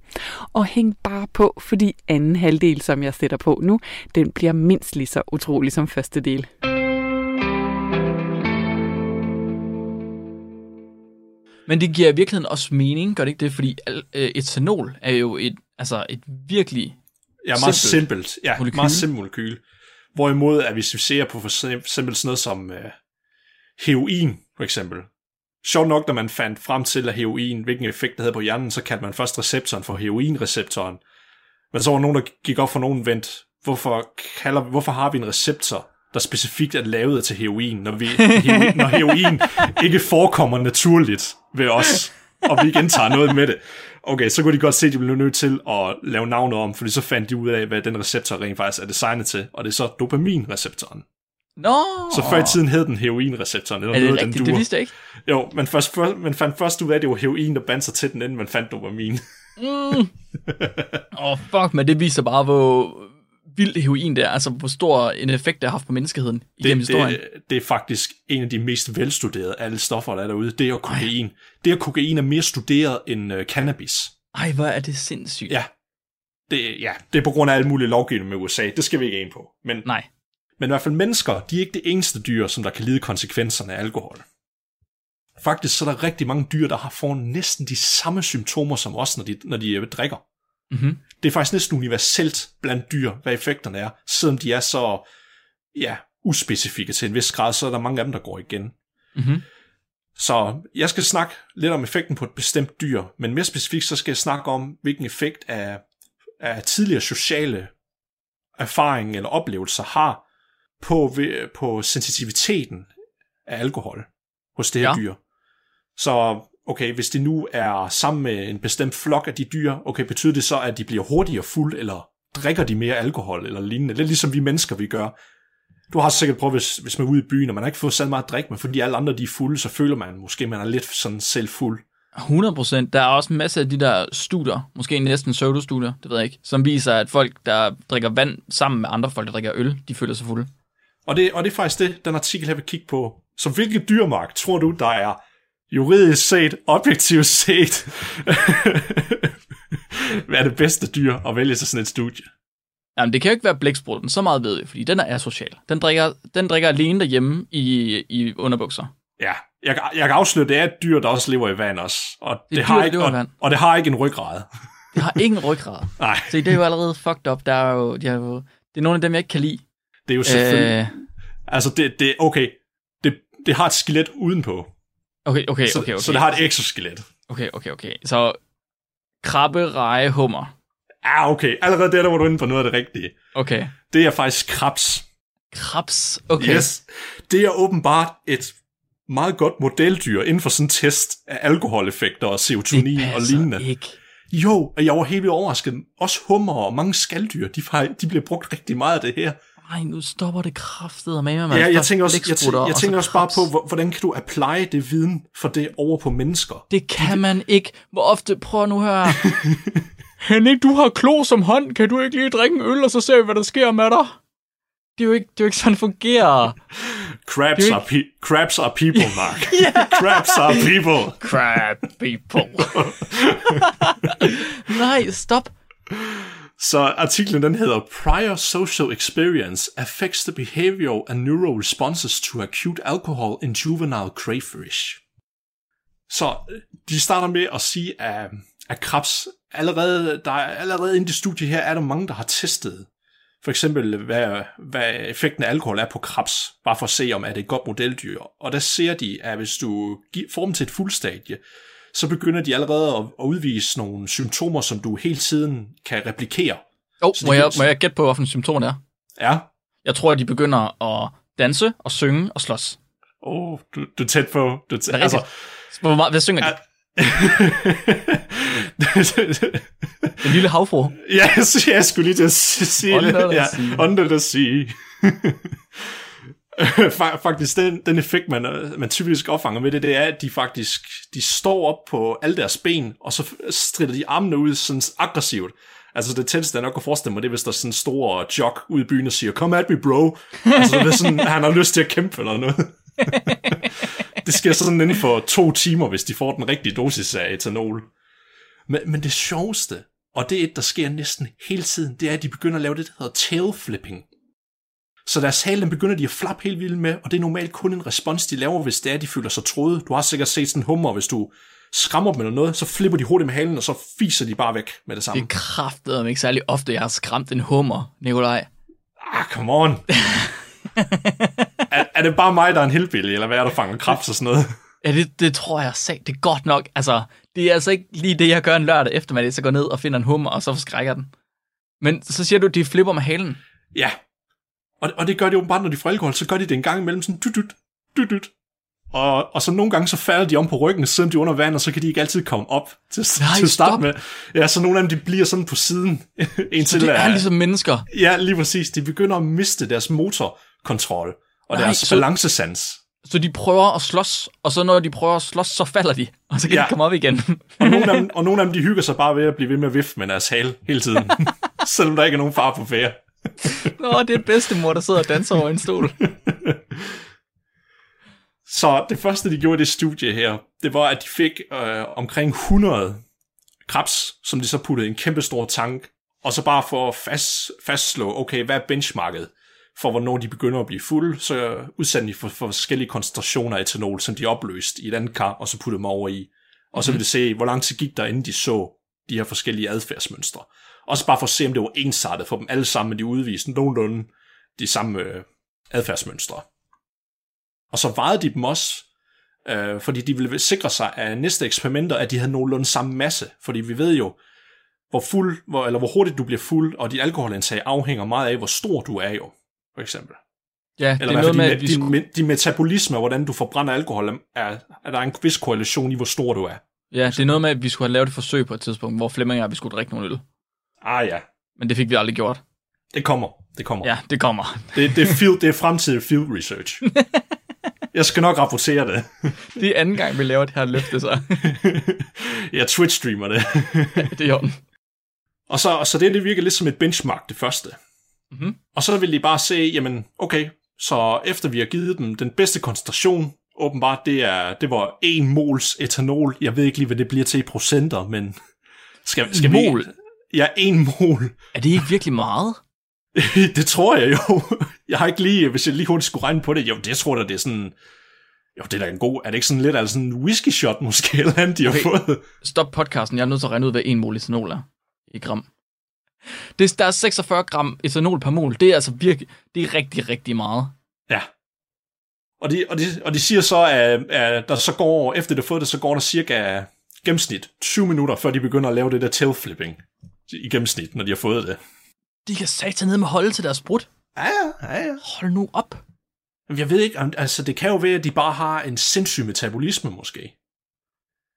Og hæng bare på, fordi anden halvdel, som jeg sætter på nu, den bliver mindst lige så utrolig som første del. Men det giver i virkeligheden også mening, gør det ikke det? Fordi øh, etanol er jo et, altså et virkelig Ja, meget simpelt. simpelt. Ja, molekyl. meget simpelt molekyl. Hvorimod, at hvis vi ser på for eksempel sådan noget som uh, heroin, for eksempel. Sjovt nok, når man fandt frem til, at heroin, hvilken effekt det havde på hjernen, så kaldte man først receptoren for heroinreceptoren. Men så var nogen, der gik op for nogen, vent, hvorfor, kalder, hvorfor har vi en receptor, der specifikt er lavet til heroin, når, vi, heroin, når heroin ikke forekommer naturligt ved os, og vi ikke indtager noget med det. Okay, så kunne de godt se, at de blev nødt til at lave navnet om, fordi så fandt de ud af, hvad den receptor rent faktisk er designet til, og det er så dopaminreceptoren. Nå! Så før i tiden hed den heroinreceptoren. Eller er det noget, rigtigt? Den det vidste jeg ikke. Jo, men først, man fandt først ud af, at det var heroin, der bandt sig til den, inden man fandt dopamin. Åh, mm. oh, fuck, men det viser bare, hvor vild heroin det er, altså hvor stor en effekt det har haft på menneskeheden igennem det, historien. Det, det er faktisk en af de mest velstuderede af alle stoffer, der er derude. Det er kokain. Ej. Det er kokain er mere studeret end uh, cannabis. Ej, hvor er det sindssygt. Ja. Det, ja, det er på grund af alle mulige lovgivninger med USA. Det skal vi ikke ind på. Men, Nej. Men i hvert fald mennesker, de er ikke det eneste dyr, som der kan lide konsekvenserne af alkohol. Faktisk så er der rigtig mange dyr, der har fået næsten de samme symptomer som os, når de, når de øh, drikker. Mm-hmm. Det er faktisk næsten universelt blandt dyr, hvad effekterne er. Selvom de er så ja, uspecifikke til en vis grad, så er der mange af dem, der går igen. Mm-hmm. Så jeg skal snakke lidt om effekten på et bestemt dyr, men mere specifikt så skal jeg snakke om, hvilken effekt af, af tidligere sociale erfaring eller oplevelser har på, på sensitiviteten af alkohol hos det her ja. dyr. Så okay, hvis de nu er sammen med en bestemt flok af de dyr, okay, betyder det så, at de bliver hurtigere fuld, eller drikker de mere alkohol, eller lignende? Lidt ligesom vi mennesker, vi gør. Du har sikkert prøvet, hvis, hvis man er ude i byen, og man har ikke fået så meget at drikke, men fordi alle andre de er fulde, så føler man måske, man er lidt sådan selv fuld. 100 procent. Der er også en masse af de der studier, måske næsten pseudo-studier, det ved jeg ikke, som viser, at folk, der drikker vand sammen med andre folk, der drikker øl, de føler sig fulde. Og det, og det er faktisk det, den artikel her vil kigge på. Så hvilket dyrmark tror du, der er juridisk set, objektivt set, *laughs* er det bedste dyr at vælge til sådan et studie? Jamen, det kan jo ikke være blæksprutten, så meget ved vi, fordi den er asocial. Den drikker, den drikker alene derhjemme i, i underbukser. Ja, jeg, jeg kan afsløre, det er et dyr, der også lever i vand også. Og det, det har dyr, ikke, og, og, det har ikke en ryggrad. Det har ingen ryggrad. *laughs* Nej. Så det er jo allerede fucked up. Der er jo, de er jo, det er nogle af dem, jeg ikke kan lide. Det er jo selvfølgelig... Øh... Altså, det, det, okay, det, det har et skelet udenpå. Okay, okay, så, okay, okay. Så det har et exoskelet. Okay, okay, okay. Så krabbe, reje, hummer. Ja, okay. Allerede der, der var du inde på noget af det rigtige. Okay. Det er faktisk krabs. Krabs? Okay. Yes. Det er åbenbart et meget godt modeldyr inden for sådan en test af alkoholeffekter og serotonin det og lignende. ikke. Jo, og jeg var helt overrasket. Også hummer og mange skalddyr, de, de bliver brugt rigtig meget af det her. Nej, nu stopper det kraftet med mig. Ja, jeg tænker også, jeg, tænker, jeg tænker også bare på, hvordan kan du apply det viden for det over på mennesker? Det kan man ikke. Hvor ofte, prøv nu her. *laughs* Henning, du har klo som hånd. Kan du ikke lige drikke en øl, og så ser vi, hvad der sker med dig? Det er jo ikke, det er jo ikke sådan, det fungerer. Crabs, are, pe- crabs are people, *laughs* Mark. yeah. Crabs are people. Crab people. *laughs* Nej, stop. Så artiklen den hedder Prior social experience affects the behavioral and neural responses to acute alcohol in juvenile crayfish. Så øh, de starter med at sige, at, at krebs, allerede, der er, allerede inden det studie her, er der mange, der har testet for eksempel, hvad, hvad effekten af alkohol er på krebs, bare for at se, om er det et godt modeldyr. Og der ser de, at hvis du giver dem til et fuldstadie, så begynder de allerede at, at udvise nogle symptomer, som du hele tiden kan replikere. Oh, Så må, jeg, må jeg gætte på, hvilken symptom det er? Ja. Jeg tror, at de begynder at danse og synge og slås. Åh, oh, du, du er tæt på. Du er tæt, Er det rigtigt? Hvor meget, hvad synger de? Ja. *laughs* Den lille havfru. ja, *laughs* jeg skulle lige til at sige det. Under the Ja, sea. under the sea. *laughs* Fa- faktisk, den, den effekt, man, øh, man typisk opfanger med det, det er, at de faktisk de står op på alle deres ben, og så strider de armene ud sådan aggressivt. Altså det tætteste, jeg nok kan forestille mig, det er, hvis der er sådan en stor jog ude i byen og siger, come at me, bro. altså det er sådan, *laughs* han har lyst til at kæmpe eller noget. *laughs* det sker sådan inden for to timer, hvis de får den rigtige dosis af etanol. Men, men det sjoveste, og det er et, der sker næsten hele tiden, det er, at de begynder at lave det, der hedder tail flipping. Så deres hale, den begynder de at flappe helt vildt med, og det er normalt kun en respons, de laver, hvis det er, de føler sig troet. Du har sikkert set sådan en hummer, hvis du skræmmer dem eller noget, så flipper de hurtigt med halen, og så fiser de bare væk med det Det samme. er kraftet ikke særlig ofte, jeg har skræmt en hummer, Nikolaj. Ah, come on. er, er, det bare mig, der er en hillbilly, eller hvad er der fanger kræft og sådan noget? Ja, det, det tror jeg sagt. Det er godt nok. Altså, det er altså ikke lige det, jeg gør en lørdag eftermiddag, så går ned og finder en hummer, og så forskrækker den. Men så siger du, de flipper med halen. Ja. Og, og det gør de jo bare, når de får alkohol, så gør de det en gang imellem sådan dut, dut, dut. Og, og så nogle gange så falder de om på ryggen, selvom de er under vand, og så kan de ikke altid komme op til, Nej, til at starte stop. med. Ja, så nogle af dem, de bliver sådan på siden. *laughs* indtil, Så det er at- ligesom mennesker. Ja, lige præcis. De begynder at miste deres motorkontrol og Nej, deres så- balancesans. Så de prøver at slås, og så når de prøver at slås, så falder de, og så kan Ja. de komme op igen. *laughs* Og nogle, af dem, og nogle af dem, de hygger sig bare ved at blive ved med at vifte med deres hale hele tiden. *laughs* Selvom der ikke er nogen far på færre. Nå, det er bedstemor, der sidder og danser over en stol. Så det første, de gjorde i det studie her, det var, at de fik øh, omkring 100 krebs, som de så puttede i en kæmpe stor tank, og så bare for at fast, fastslå, okay, hvad er benchmarket for, hvornår de begynder at blive fulde, så udsendte de for, for forskellige koncentrationer af etanol, som de opløste i et andet kar, og så puttede dem over i. Og så ville de se, hvor lang tid gik der, inden de så de her forskellige adfærdsmønstre. Også bare for at se, om det var ensartet for dem alle sammen, men de udviste nogenlunde de samme øh, adfærdsmønstre. Og så vejede de dem også, øh, fordi de ville sikre sig af næste eksperimenter, at de havde nogenlunde samme masse. Fordi vi ved jo, hvor fuld, hvor, eller hvor hurtigt du bliver fuld, og dit alkoholindtag afhænger meget af, hvor stor du er jo, for eksempel. Ja, Eller det er noget med, at vi din, skulle... din, metabolisme, og hvordan du forbrænder alkohol, er, er der en vis korrelation i, hvor stor du er. Ja, det er noget med, at vi skulle have lavet et forsøg på et tidspunkt, hvor Flemming og jeg, vi skulle drikke nogle øl. Ah ja, Men det fik vi aldrig gjort. det kommer. Det kommer. Ja, det kommer. *laughs* Det, det, er field, det er fremtidig field research. *laughs* Jeg skal nok rapportere det. *laughs* Det er anden gang, vi laver det her løfte, så Jeg Twitch-streamer det. det er i orden. Og så, og så det, det virker lidt som et benchmark, det første. Mhm. Og så vil de bare se, jamen, okay, så efter vi har givet dem den bedste koncentration, åbenbart, det, er, det var 1 mols etanol. Jeg ved ikke lige, hvad det bliver til i procenter, men... Skal, skal Mol? Vi, ja, 1 mol. Er det ikke virkelig meget? *laughs* det tror jeg jo. Jeg har ikke lige, hvis jeg lige hurtigt skulle regne på det, jo, det tror jeg, det er sådan... Jo, det er da en god... Er det ikke sådan lidt sådan en whisky shot måske, eller andet, de har Okay. fået? Stop podcasten, jeg er nødt til at regne ud, hvad 1 mol etanol er i gram. Det, der er 46 gram etanol per mol. Det er altså virkelig, det er rigtig, rigtig meget. Ja. Og de, og de, og de siger så, at, at der så går, efter de har fået det, så går der cirka gennemsnit 20 minutter, før de begynder at lave det der tail flipping i gennemsnit, når de har fået det. De kan satan ned med holde til deres brud. Ja, ja, ja, ja. Hold nu op. Men jeg ved ikke, om- altså det kan jo være, at de bare har en sindssyg metabolisme måske.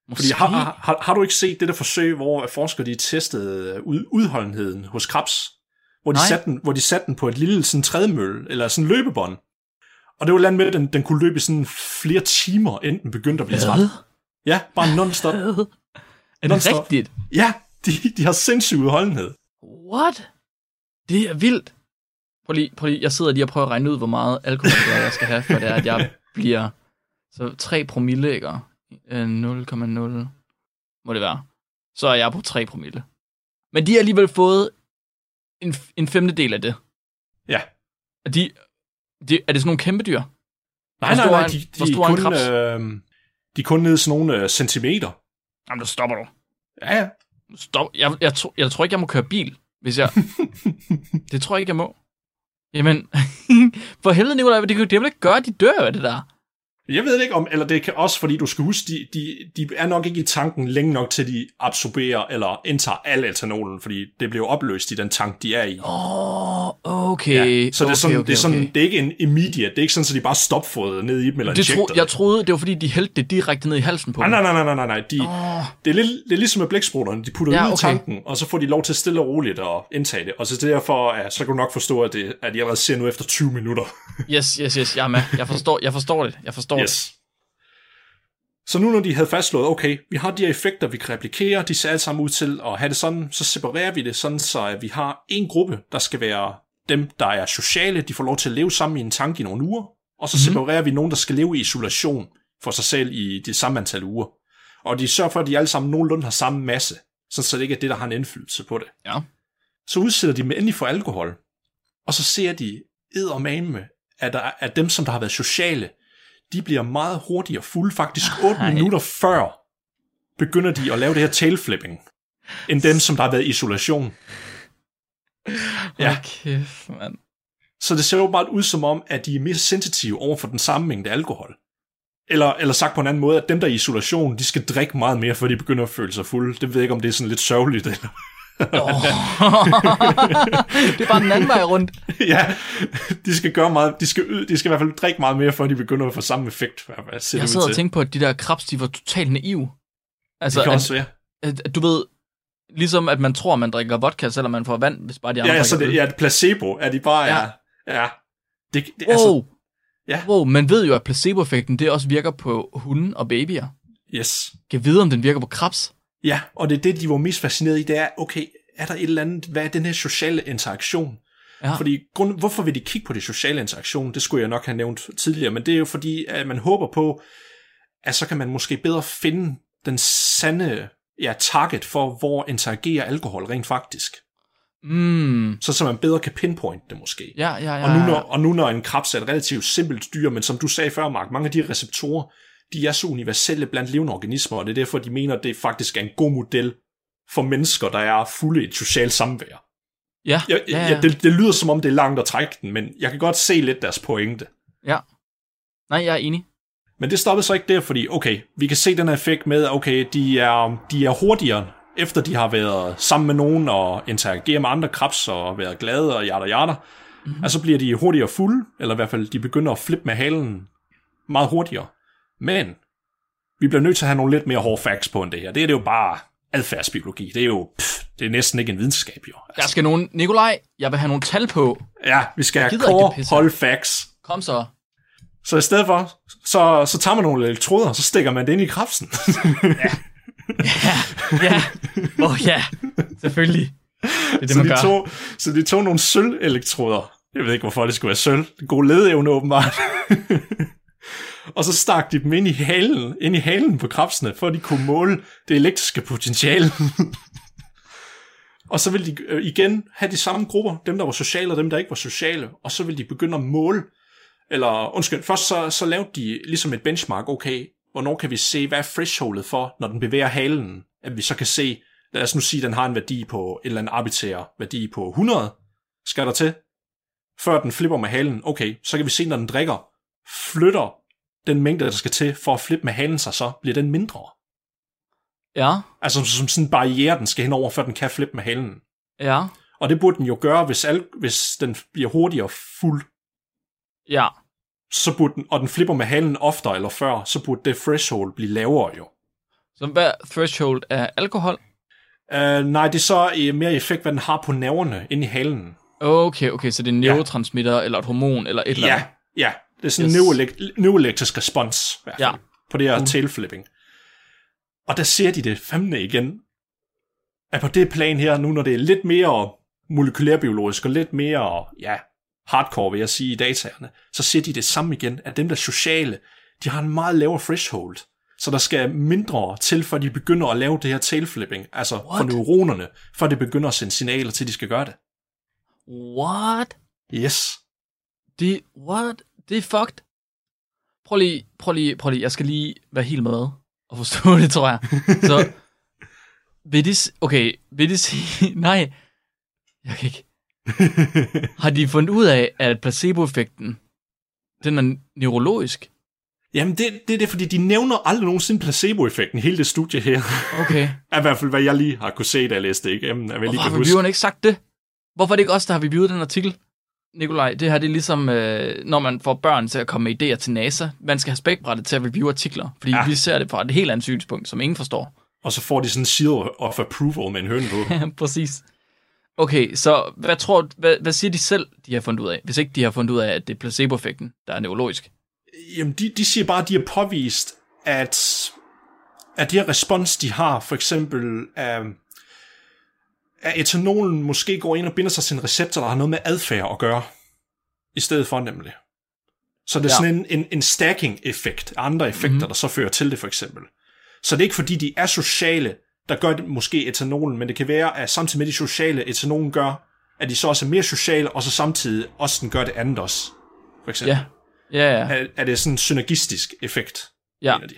Måske. Fordi har, har, har, du ikke set det der forsøg, hvor forskere de testede ud, udholdenheden hos krebs? Hvor de, Nej. satte den, hvor de satte den på et lille sådan trædemølle, eller sådan løbebånd. Og det var land med, at den, den kunne løbe i sådan flere timer, inden den begyndte at blive træt. Ja, bare non-stop. Er det Non-stop. rigtigt? Ja, de, de har sindssyg udholdenhed. What? Det er vildt. Prøv lige, prøv lige, jeg sidder lige og prøver at regne ud, hvor meget alkohol er, jeg skal have, for det er, at jeg bliver... Så 3 promille, ikke? Øh, 0,0 må det være. Så er jeg på 3 promille. Men de har alligevel fået en, en femtedel af det. Ja. Er, de, de, er det sådan nogle kæmpe dyr? Nej, nej, nej, en- de, de, en kun, øh, de er kun nede sådan nogle øh, centimeter. Jamen, der stopper du. Ja, ja. Stop. Jeg, jeg, tro, jeg tror ikke, jeg må køre bil, hvis jeg... *laughs* det tror jeg ikke, jeg må. Jamen, *laughs* for helvede, Nicolaj, det kan det vil ikke gøre, de dør jo af det der. Jeg ved ikke om, eller det kan også, fordi du skal huske, de, de, de er nok ikke i tanken længe nok til, de absorberer eller indtager al etanolen, fordi det bliver opløst i den tank, de er i. Åh, oh, okay. Ja, så det er, okay, sådan, okay, det, er sådan, det er ikke en immediate, det er ikke sådan, at de bare stopfodret ned i dem eller Det tro, jeg troede, det var fordi, de hældte det direkte ned i halsen på Nej, dem. nej, nej, nej, nej, nej. De, Åh, det, er lidt, det er ligesom med blæksprutterne. De putter Ja, ud i tanken, og så får de lov til stille og roligt at indtage det. Og så derfor, ja, så kan du nok forstå, at, det, at de allerede ser nu efter 20 minutter. yes, yes, yes, jeg er med. Jeg forstår, jeg forstår det. Jeg forstår det. Yes. Så nu når de havde fastslået, okay, vi har de her effekter, vi kan replikere, de ser alle sammen ud til at have det sådan, så separerer vi det sådan, så at vi har en gruppe, der skal være dem, der er sociale, de får lov til at leve sammen i en tank i nogle uger, og så mm-hmm. separerer vi nogen, der skal leve i isolation for sig selv i det samme antal uger. Og de sørger for, at de alle sammen nogenlunde har samme masse, så det ikke er det, der har en indflydelse på det. Ja. Så udsætter de dem endelig for alkohol, og så ser de eddermame, at, der, at dem, som der har været sociale, de bliver meget hurtigere fulde, faktisk 8 Nej. minutter før begynder de at lave det her tailflipping, end dem, som der har været i isolation. Ja. Ja. kæft, mand. Så det ser jo bare ud som om, at de er mere sensitive over for den samme mængde alkohol. Eller, eller sagt på en anden måde, at dem, der er i isolation, de skal drikke meget mere, før de begynder at føle sig fulde. Det ved jeg ikke, om det er sådan lidt sørgeligt. Eller... Oh. *laughs* det er bare den anden vej rundt. *laughs* ja, de skal gøre meget, de skal, de skal i hvert fald drikke meget mere, før de begynder at få samme effekt. Jeg sidder og tænker på, at de der krabs, de var totalt naive. Altså, det kan at, også være. at, at, du ved, ligesom at man tror, man drikker vodka, selvom man får vand, hvis bare de andre Ja, ja, så det ja, placebo, er de bare, ja. Ja. ja. Det, det, Wow. altså, ja. wow, man ved jo, at placeboeffekten, det også virker på hunde og babyer. yes. Kan vide, om den virker på krabs? Ja, og det er det, de var mest fascineret i, det er, okay, er der et eller andet, hvad er den her sociale interaktion? Ja. Fordi, grund, hvorfor vil de kigge på det sociale interaktion? Det skulle jeg nok have nævnt tidligere, men det er jo fordi, at man håber på, at så kan man måske bedre finde den sande ja, target for, hvor interagerer alkohol rent faktisk. Mm. Så, så man bedre kan pinpointe det måske. Ja, ja, ja. Og nu, når, og nu når en krebs er et relativt simpelt dyr, men som du sagde før, Mark, mange af de receptorer, de er så universelle blandt levende organismer, og det er derfor, de mener, at det faktisk er en god model for mennesker, der er fulde i et socialt samvær. Ja, Jeg, ja, ja. ja. det, det lyder som om, det er langt at trække den, men jeg kan godt se lidt deres pointe. ja. Nej, jeg er enig. Men det stoppede så ikke der, fordi okay, vi kan se den her effekt med, okay, de er, de er hurtigere, efter de har været sammen med nogen og interageret med andre krebs og været glade og yada yada. Mm-hmm. Altså bliver de hurtigere fulde, eller i hvert fald de begynder at flippe med halen meget hurtigere. Men vi bliver nødt til at have nogle lidt mere hårde facts på end det her. Det er det jo bare adfærdsbiologi. Det er jo, pff, det er næsten ikke en videnskab jo. Der skal nogen... Nikolaj, jeg vil have nogle tal på. Ja, vi skal have core hold facts. Kom så. Så i stedet for, så, så tager man nogle elektroder, og så stikker man det ind i krebsen. *laughs* Ja. Åh oh, ja. Selvfølgelig. Det er det, så, man de gør. tog, så de tog nogle sølvelektroder. Jeg ved ikke, hvorfor det skulle være sølv. Gode ledeevne åbenbart og så stak de dem ind i halen, ind i halen på krebsene, for at de kunne måle det elektriske potentiale. og så ville de øh, igen have de samme grupper, dem der var sociale og dem der ikke var sociale, og så ville de begynde at måle, eller undskyld, først så, så lavede de ligesom et benchmark, okay, hvornår kan vi se, hvad er thresholdet for, når den bevæger halen, at vi så kan se, lad os nu sige, at den har en værdi på, et eller andet arbitrær værdi på 100, skal der til, før den flipper med halen, okay, så kan vi se, når den drikker, flytter den mængde, der skal til for at flippe med halen sig, så bliver den mindre. Ja. Altså som sådan en barriere, den skal hen over, før den kan flippe med halen. Ja. Og det burde den jo gøre, hvis, al, hvis den bliver hurtigere fuld, Ja. så burde den, og den flipper med halen oftere eller før, så burde det threshold blive lavere jo. Så hvad er threshold af alkohol? Uh, nej, det er så uh, mere effekt, hvad den har på nerverne inde i halen. Okay, okay, så det er en neurotransmitter, eller et hormon, eller et eller Ja, andet. ja. Det er sådan Yes. en neuroelek- neuroelektrisk respons, i hvert fald, Ja. på det her Uh. tailflipping. Og der ser de det fandme igen, at på det plan her, nu når det er lidt mere molekylærbiologisk og lidt mere, ja, hardcore vil jeg sige i dataerne, så ser de det samme igen, at dem der er sociale, de har en meget lavere threshold. Så der skal mindre til, før de begynder at lave det her tailflipping, altså What? for neuronerne, før det begynder at sende signaler til, de skal gøre det. What? Yes. Det, what? Det er fucked. Prøv lige, prøv lige, prøv lige. Jeg skal lige være helt med og forstå *laughs* det, tror jeg. Så, vil det, okay, vil det sige, *laughs* nej, jeg kan ikke. *laughs* Har de fundet ud af, at placeboeffekten, den er neurologisk? Jamen, det, det er det, fordi de nævner aldrig nogensinde placeboeffekten hele det studie her. Okay. er i hvert fald, hvad jeg lige har kunne se, da jeg læste det igennem. Jeg vil lige Hvorfor har reviewerne ikke sagt det? Hvorfor er det ikke os, der har reviewet den artikel? Nikolaj, det her det er ligesom, øh, når man får børn til at komme med idéer til NASA. Man skal have spækbrættet til at review artikler, fordi ja. Vi ser det fra et helt andet synspunkt, som ingen forstår. Og så får de sådan en seal of approval med en høne på. *laughs* Præcis. Okay, så hvad tror hvad, hvad siger de selv, de har fundet ud af, hvis ikke de har fundet ud af, at det er placeboeffekten, der er neurologisk? Jamen, de, de siger bare, at de har påvist, at, at de her respons, de har, for eksempel, at, at etanolen måske går ind og binder sig til en receptor, der har noget med adfærd at gøre, i stedet for nemlig. Så det er Ja. sådan en, en, en stacking-effekt af andre effekter, mm-hmm. der så fører til det, for eksempel. Så det er ikke fordi, de er sociale, der gør det måske etanolen, men det kan være, at samtidig med de sociale, etanolen gør, at de så også er mere sociale, og så samtidig også den gør det andet også, for eksempel Ja. Ja, ja. er, er det sådan en synergistisk effekt. ja. mener de.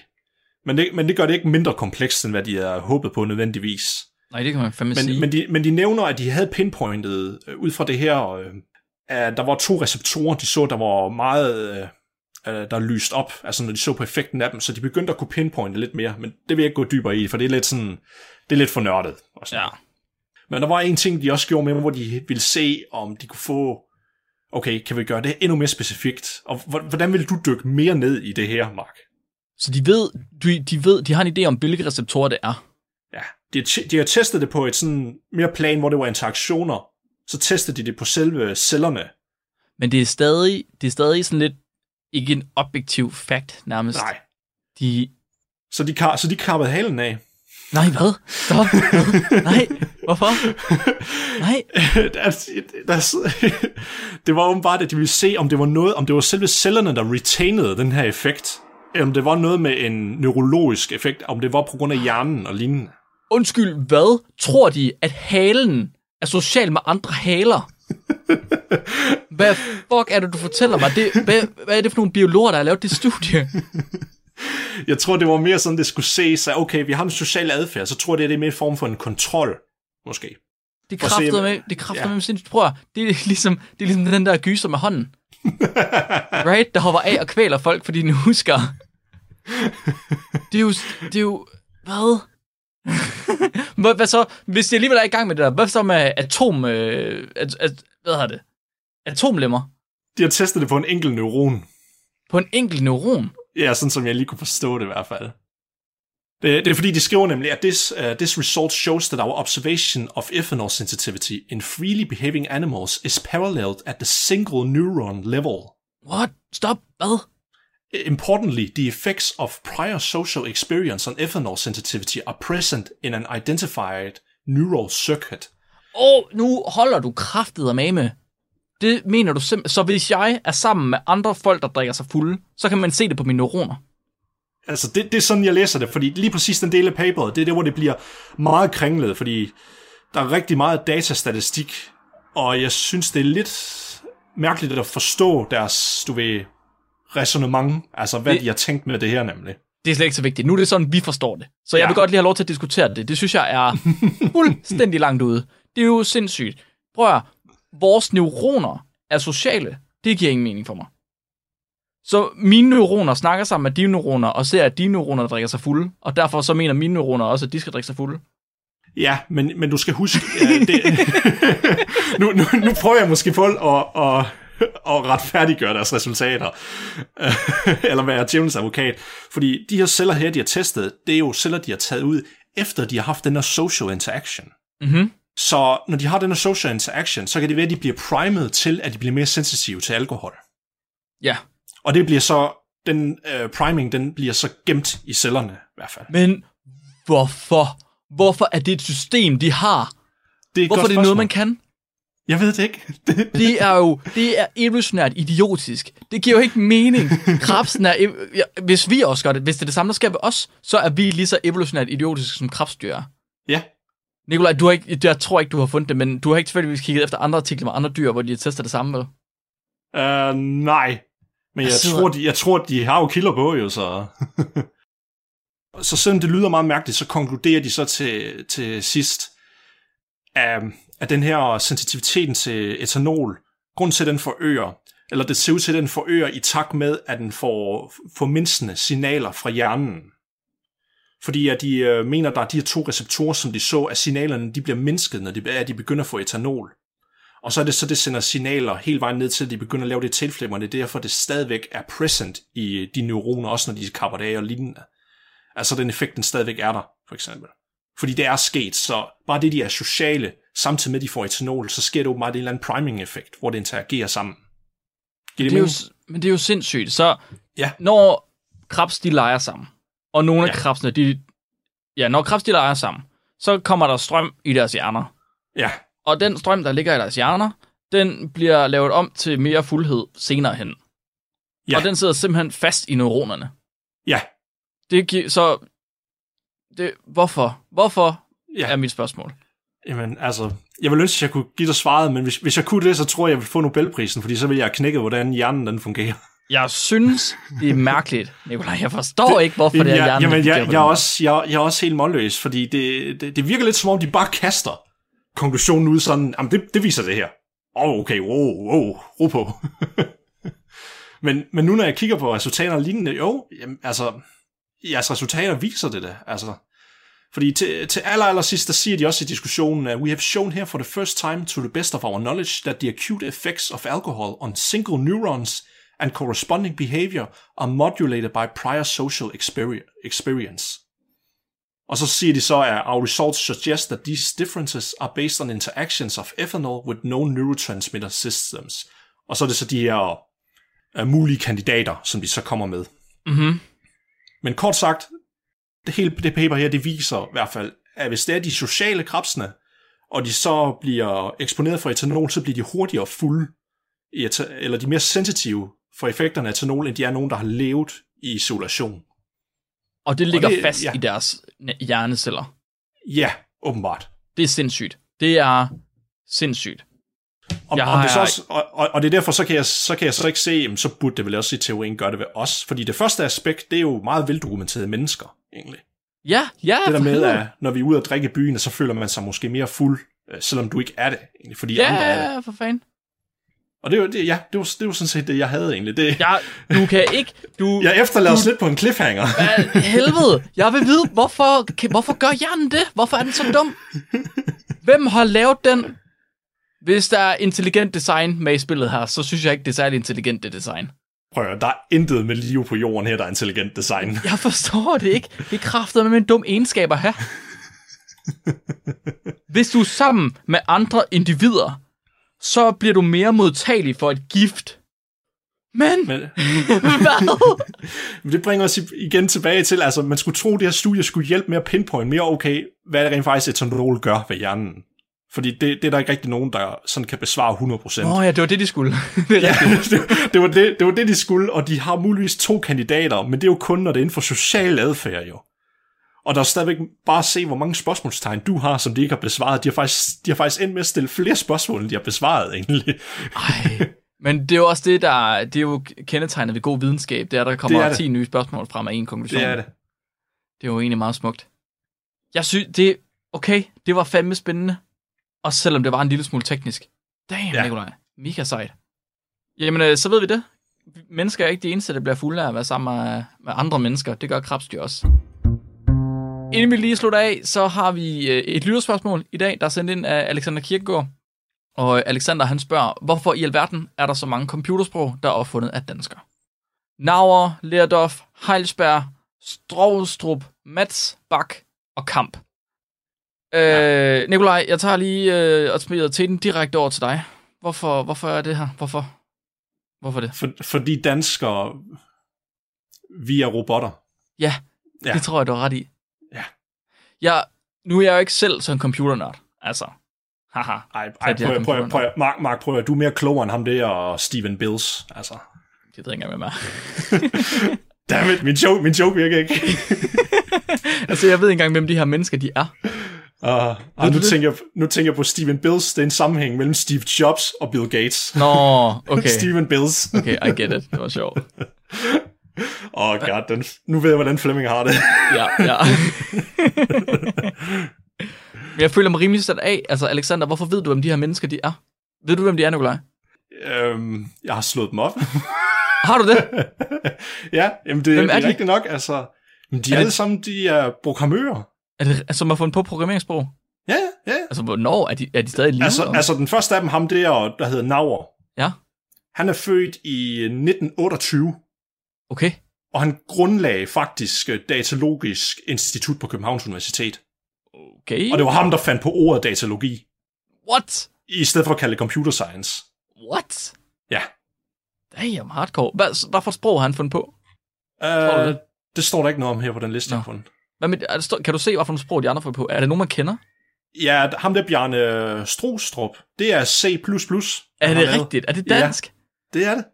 Men det, men det gør det ikke mindre komplekst, end hvad de havde håbet på nødvendigvis. Nej, det kan man fandme sige. Men, men, de, men de nævner, at de havde pinpointet øh, ud fra det her, øh, at der var to receptorer, de så, der var meget, øh, øh, der lyst op, altså når de så på effekten af dem, så de begyndte at kunne pinpointe lidt mere, men det vil jeg ikke gå dybere i, for det er lidt sådan, det er lidt for nørdet. Og sådan. Ja. Men der var en ting, de også gjorde med, hvor de ville se, om de kunne få, okay, kan vi gøre det endnu mere specifikt, og hvordan vil du dykke mere ned i det her, Mark? Så de ved, de, de ved, de har en idé om, hvilke receptorer det er. De, de har testet det på et sådan mere plan, hvor det var interaktioner. Så testede de det på selve cellerne. Men det er stadig, det er stadig sådan lidt, ikke en objektiv fact nærmest. Nej. De, Så de, kar- så de kappede halen af. nej, hvad? Stop. nej, hvorfor? Nej. *laughs* *laughs* det var åbenbart, at de ville se, om det var noget, om det var selve cellerne, der retainede den her effekt. Eller om det var noget med en neurologisk effekt, om det var på grund af hjernen og lignende. Undskyld, hvad? Tror de, at halen er social med andre haler? *laughs* Hvad fuck er det, du fortæller mig? Det, hvad, hvad er det for nogle biologer, der har lavet det studie? *laughs* Jeg tror, det var mere sådan, det skulle ses, at okay, vi har en social adfærd, så tror jeg, det er det mere en form for en kontrol, måske. Det kræfter med, det kræfter ja. med sindssygt. Prøv at, det er ligesom, det er ligesom den der gyser med hånden. *laughs* right? Der hopper af og kvæler folk, fordi de husker. Det er jo, det er jo, hvad? Hvad, hvad så, hvis de alligevel er i gang med det der, hvad så med atom, øh, at, at, hvad hedder det? Atomlemmer De har testet det på en enkelt neuron. på en enkelt neuron. Ja, sådan som jeg lige kunne forstå det i hvert fald. Det, det er fordi, de skriver nemlig, at this, uh, this result shows that our observation of ethanol sensitivity in freely behaving animals is paralleled at the single neuron level. What? Stop. Hvad? Importantly, the effects of prior social experience on ethanol sensitivity are present in an identified neural circuit. Oh, nu holder du kraftet med med. Det mener du simpelthen. Så hvis jeg er sammen med andre folk, der drikker sig fulde, så kan man se det på mine neuroner. Altså, det, det er sådan, jeg læser det, fordi lige præcis den del af paperet, det er det, hvor det bliver meget kringlet, fordi der er rigtig meget datastatistik, og jeg synes, det er lidt mærkeligt at forstå deres, du ved, resonemang, altså hvad Det- de har tænkt med det her nemlig. Det er slet ikke så vigtigt. Nu er det sådan, vi forstår det. Så jeg Ja. vil godt lige have lov til at diskutere det. Det synes jeg er *laughs* fuldstændig langt ude. Det er jo sindssygt. Prøv at vores neuroner er sociale. Det giver ingen mening for mig. Så mine neuroner snakker sammen med dine neuroner, og ser, at dine neuroner drikker sig fulde, og derfor så mener mine neuroner også, at de skal drikke sig fulde. Ja, men, men du skal huske, ja, det, *laughs* nu, nu, nu prøver jeg måske på at, at, *laughs* at retfærdiggøre deres resultater, *laughs* eller være djævelens advokat, fordi de her celler her, de har testet, det er jo celler, de har taget ud, efter de har haft den her social interaction. Mhm. Så når de har den her social interaction, så kan det være, at de bliver primet til, at de bliver mere sensitive til alkohol. Ja. Og det bliver så, den uh, priming, den bliver så gemt i cellerne i hvert fald. Men hvorfor? Hvorfor er det et system, de har? Det er Hvorfor er det noget, man kan? Jeg ved det ikke. *laughs* Det, er jo, det er evolutionært idiotisk. Det giver jo ikke mening. Krebsen er, ja, hvis vi også gør det, hvis det er det samme, der sker ved os, så er vi lige så evolutionært idiotiske som krebsdyr er. ja, Nikolaj, du har ikke, jeg tror ikke, du har fundet det, men du har ikke tilfældigvis kigget efter andre artikler med andre dyr, hvor de har testet det samme, vel? Uh, nej, men jeg, sidder- tror, de, jeg tror, de har jo kilder på, jo, så... *laughs* så selvom det lyder meget mærkeligt, så konkluderer de så til, til sidst, at, at den her sensitiviteten til etanol, grund til, at den forøger, eller det ser ud til, at den forøger i takt med, at den får formindskende signaler fra hjernen. Fordi at de øh, mener, der er de her to receptorer, som de så, at signalerne de bliver mindsket, når de, at de begynder at få etanol. Og så er det så, det sender signaler hele vejen ned til, at de begynder at lave det tilflimmerne, Det er derfor, det stadigvæk er present i de neuroner, også når de kapper det af og lignende. Altså den effekt, den stadigvæk er der, for eksempel. Fordi det er sket, så bare det, de er sociale, samtidig med, at de får etanol, så sker det åbenbart en eller anden priming-effekt, hvor det interagerer sammen. Giver det, Det er jo, men det er jo sindssygt. Så Ja. når krebs, de leger sammen, og nogle af Ja. krebsene, de... Ja, når krebs, de leger sammen, så kommer der strøm i deres hjerner. Ja, Og den strøm, der ligger i deres hjerner, den bliver lavet om til mere fuldhed senere hen. Ja. Og den sidder simpelthen fast i neuronerne. ja, Det giver, så... Det, hvorfor? Hvorfor ja. er mit spørgsmål. Jamen, altså, jeg vil ønske, at jeg kunne give dig svaret, men hvis, hvis jeg kunne det, så tror jeg, jeg ville få Nobelprisen, fordi så vil jeg knække, hvordan hjernen den fungerer. Jeg synes, det er mærkeligt, Nikolaj. Jeg forstår ikke, hvorfor det er hjernen. jamen, jeg, på jeg, er også, jeg, jeg er også helt målløs, fordi det, det, det virker lidt som om, de bare kaster konklusionen ud sådan, jamen det, det viser det her. Åh, oh, okay, wow, wow, ro på. *laughs* men, men nu når jeg kigger på resultater og lignende, jo, jamen, altså, jeres resultater viser det da, altså. Fordi til, til aller, aller sidst, der siger de også i diskussionen, at we have shown here for the first time to the best of our knowledge that the acute effects of alcohol on single neurons and corresponding behavior are modulated by prior social experi- experience. Og så siger de så, at our results suggest that these differences are based on interactions of ethanol with known neurotransmitter systems. Og så er det så de her uh, mulige kandidater, som de så kommer med. Mhm. Men kort sagt, det hele det paper her, det viser i hvert fald, at hvis det er de sociale krebsene, og de så bliver eksponeret for etanol, så bliver de hurtigere fulde, eller de er mere sensitive for effekterne af etanol, end de er nogen, der har levet i isolation. Og det ligger det- fast ja. i deres hjerneceller. Ja, åbenbart. Det er sindssygt. Det er sindssygt. Om, Jeg om det så også, og, og, og det er derfor, så kan, jeg, så kan jeg så ikke se, jamen, så burde det vel også i teorien gøre det ved os. Fordi det første aspekt, det er jo meget veldokumenterede mennesker, egentlig. Ja, ja, Det der med, at når vi er ude og drikke i byen, så føler man sig måske mere fuld, øh, selvom du ikke er det, egentlig, fordi andre er det. Ja, for fanden. Og det var, det, ja, det var, det var sådan set det, jeg havde egentlig. Det, Jeg, du kan ikke... Du, *laughs* jeg efterlader os lidt på en cliffhanger. Hvad helvede? Jeg vil vide, hvorfor, hvorfor gør hjernen det? Hvorfor er den så dum? Hvem har lavet den? Hvis der er intelligent design med i spillet her, så synes jeg ikke, det er særlig intelligent, det design. Prøv at høre, der er intet med liv på jorden her, der er intelligent design. Jeg forstår det ikke. Det er kraftet med en dum egenskaber her. Hvis du er sammen med andre individer, så bliver du mere modtagelig for et gift. Men, Men *laughs* hvad? det bringer os igen tilbage til, altså man skulle tro, at det her studie skulle hjælpe med at pinpoint mere okay, hvad det rent faktisk etanol gør ved hjernen. Fordi det, det er der ikke rigtig nogen, der sådan kan besvare 100%. Åh oh, ja, det var det, de skulle. *laughs* det Ja, *laughs* det, det, var det, det var det, de skulle, og de har muligvis to kandidater, men det er jo kun, når det er inden for social adfærd jo. Og der er stadigvæk bare at se, hvor mange spørgsmålstegn du har, som de ikke har besvaret. De har faktisk, de har faktisk endt med at stille flere spørgsmål, end de har besvaret egentlig. Ej, *laughs* men det er jo også det, der det er jo kendetegnet ved god videnskab. Det er, at der kommer Det er det. 10 nye spørgsmål frem af en konklusion. Det er det. Det er jo egentlig meget smukt. Jeg synes, det okay, det var fandme spændende. Også selvom det var en lille smule teknisk. Damn, ja. Nikolaj. Mega sejt. Jamen, øh, så ved vi det. Mennesker er ikke de eneste, der bliver fulde af at være sammen med, med andre mennesker. Det gør krebsdyr også. Inden vi lige slutter af, så har vi øh, et lytterspørgsmål i dag, der er sendt ind af Alexander Kirkegaard. Og Alexander han spørger, hvorfor i alverden er der så mange computersprog, der er opfundet af danskere? Nauer, Lerdorf, Heilsberg, Strovstrup, Mats, Bak og Kamp. Øh, Nikolaj, jeg tager lige øh, og smider til den direkte over til dig. Hvorfor, hvorfor er det her? Hvorfor? Hvorfor det? For, fordi danskere, vi er robotter. Ja, Ja. det tror jeg, du har ret i. Ja. Jeg, nu er jeg jo ikke selv sådan en computernørd. Altså, haha. Ej, ej prøv, prøv, prøv, Mark, Mark, prøv, du er mere klogere end ham der og Steven Bills. Altså, Det ved jeg ikke engang, hvem er. *laughs* dammit, min joke, min joke virker ikke. *laughs* altså, jeg ved ikke engang, hvem de her mennesker de er. Uh, uh, nu, tænker jeg, nu tænker jeg på Steven Bills. Det er en sammenhæng mellem Steve Jobs og Bill Gates. Nå, *laughs* okay. Steven Bills. Okay, I get it. Det var sjovt. *laughs* Åh, oh god, den, nu ved jeg, hvordan Flemming har det. *laughs* Ja, ja. Men jeg føler mig rimelig sat af. Altså, Alexander, hvorfor ved du, hvem de her mennesker de er? Ved du, hvem de er, Nikolaj? øhm, jeg har slået dem op. Har du det? ja, jamen det, Hvem det er er, de? rigtigt nok. Altså, men de er, Er det- alle sammen, de er programmører. Er det, altså, som har fundet på programmeringssprog? Ja, ja, ja. Altså, hvornår? Er de, er de stadig i live? Altså, altså den første af dem, ham der, der hedder Nauer. Ja, Han er født i 1928, okay. og han grundlagde faktisk øh, Datalogisk Institut på Københavns Universitet. Okay. Og det var ham, der fandt på ordet datalogi, What? i stedet for at kalde det computer science. What? Ja. Damn, hardcore. Hvad, hvad for sprog har han fundet på? Uh, det? det står der ikke noget om her på den liste, Nå. jeg har fundet. Hvad med, er det, kan du se, hvad for nogle sprog de andre fundet på? Er det nogen, man kender? Ja, ham der Bjarne Strostrup, det er C++. Er det rigtigt? Er det Ja. dansk? Det er det.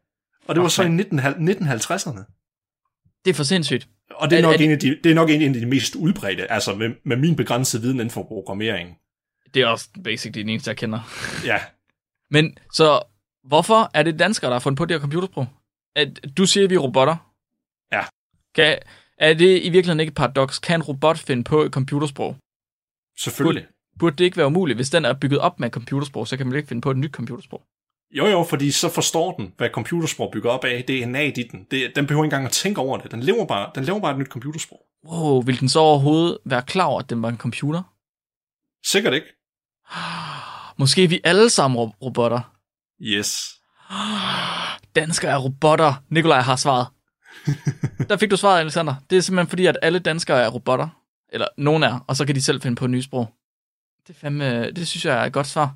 Og det var Fuck, så i mand. 19, 1950'erne. Det er for sindssygt. Og det er, Er- nok er det- en af de, det er nok en af de mest udbredte, altså med, med min begrænsede viden inden for programmering. Det er også basically den eneste, jeg kender. *laughs* Ja, Men så, hvorfor er det danskere, der har fundet på det her computersprog? At, du siger, at vi er robotter. Ja. Kan, er det i virkeligheden ikke et paradoks? Kan en robot finde på et computersprog? selvfølgelig. Burde det ikke være umuligt? Hvis den er bygget op med et computersprog, så kan man ikke finde på et nyt computersprog. Jo jo, fordi så forstår den, hvad computersprog bygger op af. Det er DNA'et i den. Det, den behøver ikke engang at tænke over det. Den lever bare, den laver bare et nyt computersprog. Wow, vil den så overhovedet være klar over, at den var en computer? Sikkert ikke. Måske vi alle sammen ro- robotter. Yes. Danskere er robotter. Nikolaj har svaret. *laughs* Der fik du svaret, Alexander. Det er simpelthen fordi, at alle danskere er robotter. Eller nogen er, og så kan de selv finde på et nyt sprog. Det, fandme, det synes jeg er et godt svar.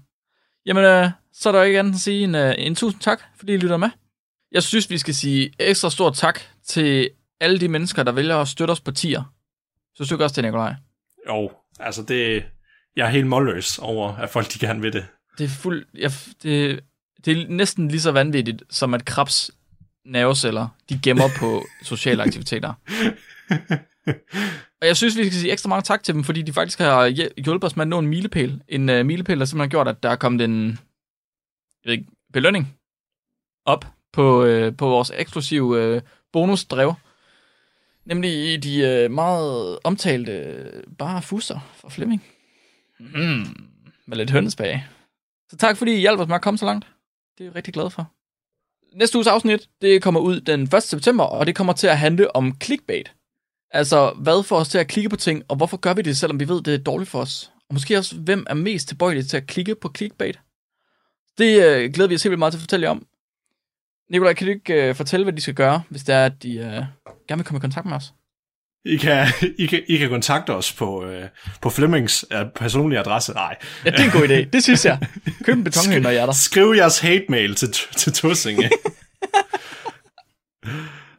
Jamen, øh, så er der jo ikke andet at sige end øh, en tusind tak, fordi I lytter med. Jeg synes, vi skal sige ekstra stor tak til alle de mennesker, der vælger at støtte os på tier. Synes du ikke også det, Nikolaj? Jo, altså det... Jeg er helt målløs over, at folk de gerne vil det. Det er fuld, jeg, det, det er næsten lige så vanvittigt, som at krebs nerveceller, de gemmer på *laughs* sociale aktiviteter. Og jeg synes, vi skal sige ekstra mange tak til dem, fordi de faktisk har hjulpet os med at nå en milepæl. En uh, milepæl, der simpelthen har gjort, at der er kommet en jeg ved ikke, belønning op på, uh, på vores eksklusive uh, bonusdrev. Nemlig i de uh, meget omtalte uh, bare fusser fra Flemming. Mm, med lidt hønsbag. Så tak fordi I hjalp os med at komme så langt. Det er jeg rigtig glad for. Næste uges afsnit, det kommer ud den 1. september, og det kommer til at handle om clickbait. Altså, hvad får os til at klikke på ting, og hvorfor gør vi det, selvom vi ved, det er dårligt for os? Og måske også, hvem er mest tilbøjelig til at klikke på clickbait? Det øh, glæder vi os helt vildt meget til at fortælle jer om. Nikolaj, kan du ikke øh, fortælle, hvad de skal gøre, hvis det er, at de øh, gerne vil komme i kontakt med os? I kan, I kan, I kan kontakte os på, øh, på Flemmings øh, personlige adresse. Nej. Ja, det er en god idé. Det synes jeg. Køb en *laughs* betonhøn, når jeg er der. Skriv jeres hate-mail til, til Tussinge.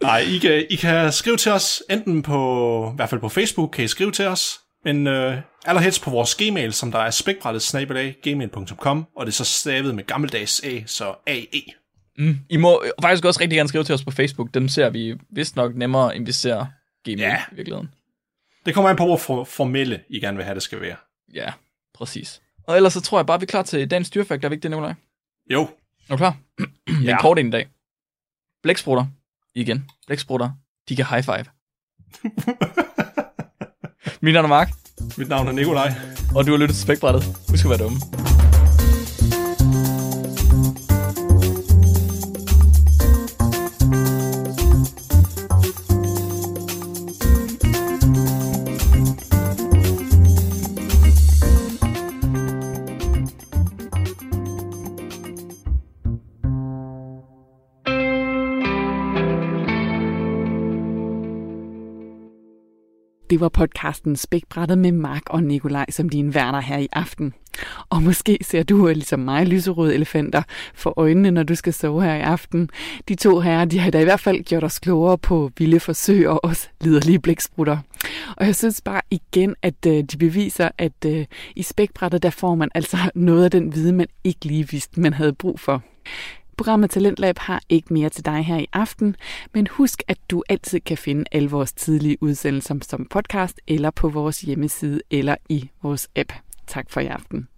Nej, I kan, I kan skrive til os, enten på, i hvert fald på Facebook, kan I skrive til os, men øh, allerhelst på vores gmail, som der er spækbrættet gmail.com, og det er så stavet med gammeldags A, så AE. Mm. I må faktisk også rigtig gerne skrive til os på Facebook. Dem ser vi vist nok nemmere, end vi ser Gmail Ja. i virkeligheden. Det kommer an på, hvor for, formelle I gerne vil have, det skal være. Ja, præcis. Og ellers så tror jeg bare, vi er klar til dagens dyrefakt. Er vi ikke det, Nikolaj? Jo, Er du klar? *clears throat* Det er en Ja. kort en i dag. Blæksprutter. Igen. Blæksprutter. De kan high five. *laughs* Mit navn er Mark, mit navn er Nikolaj. og du har lyttet til Spækbrættet. Husk at være dumme. Det var podcasten Spækbrættet med Mark og Nikolaj som dine værter her i aften. Og måske ser du ligesom mig lyserøde elefanter for øjnene, når du skal sove her i aften. De to herrer, de har da i hvert fald gjort os klogere på vilde forsøg og os liderlige blæksprutter. Og jeg synes bare igen, at øh, de beviser, at øh, i spækbrættet, der får man altså noget af den viden, man ikke lige vidste, man havde brug for. Programmet Talentlab har ikke mere til dig her i aften, men husk, at du altid kan finde alle vores tidlige udsendelser som podcast eller på vores hjemmeside eller i vores app. Tak for i aften.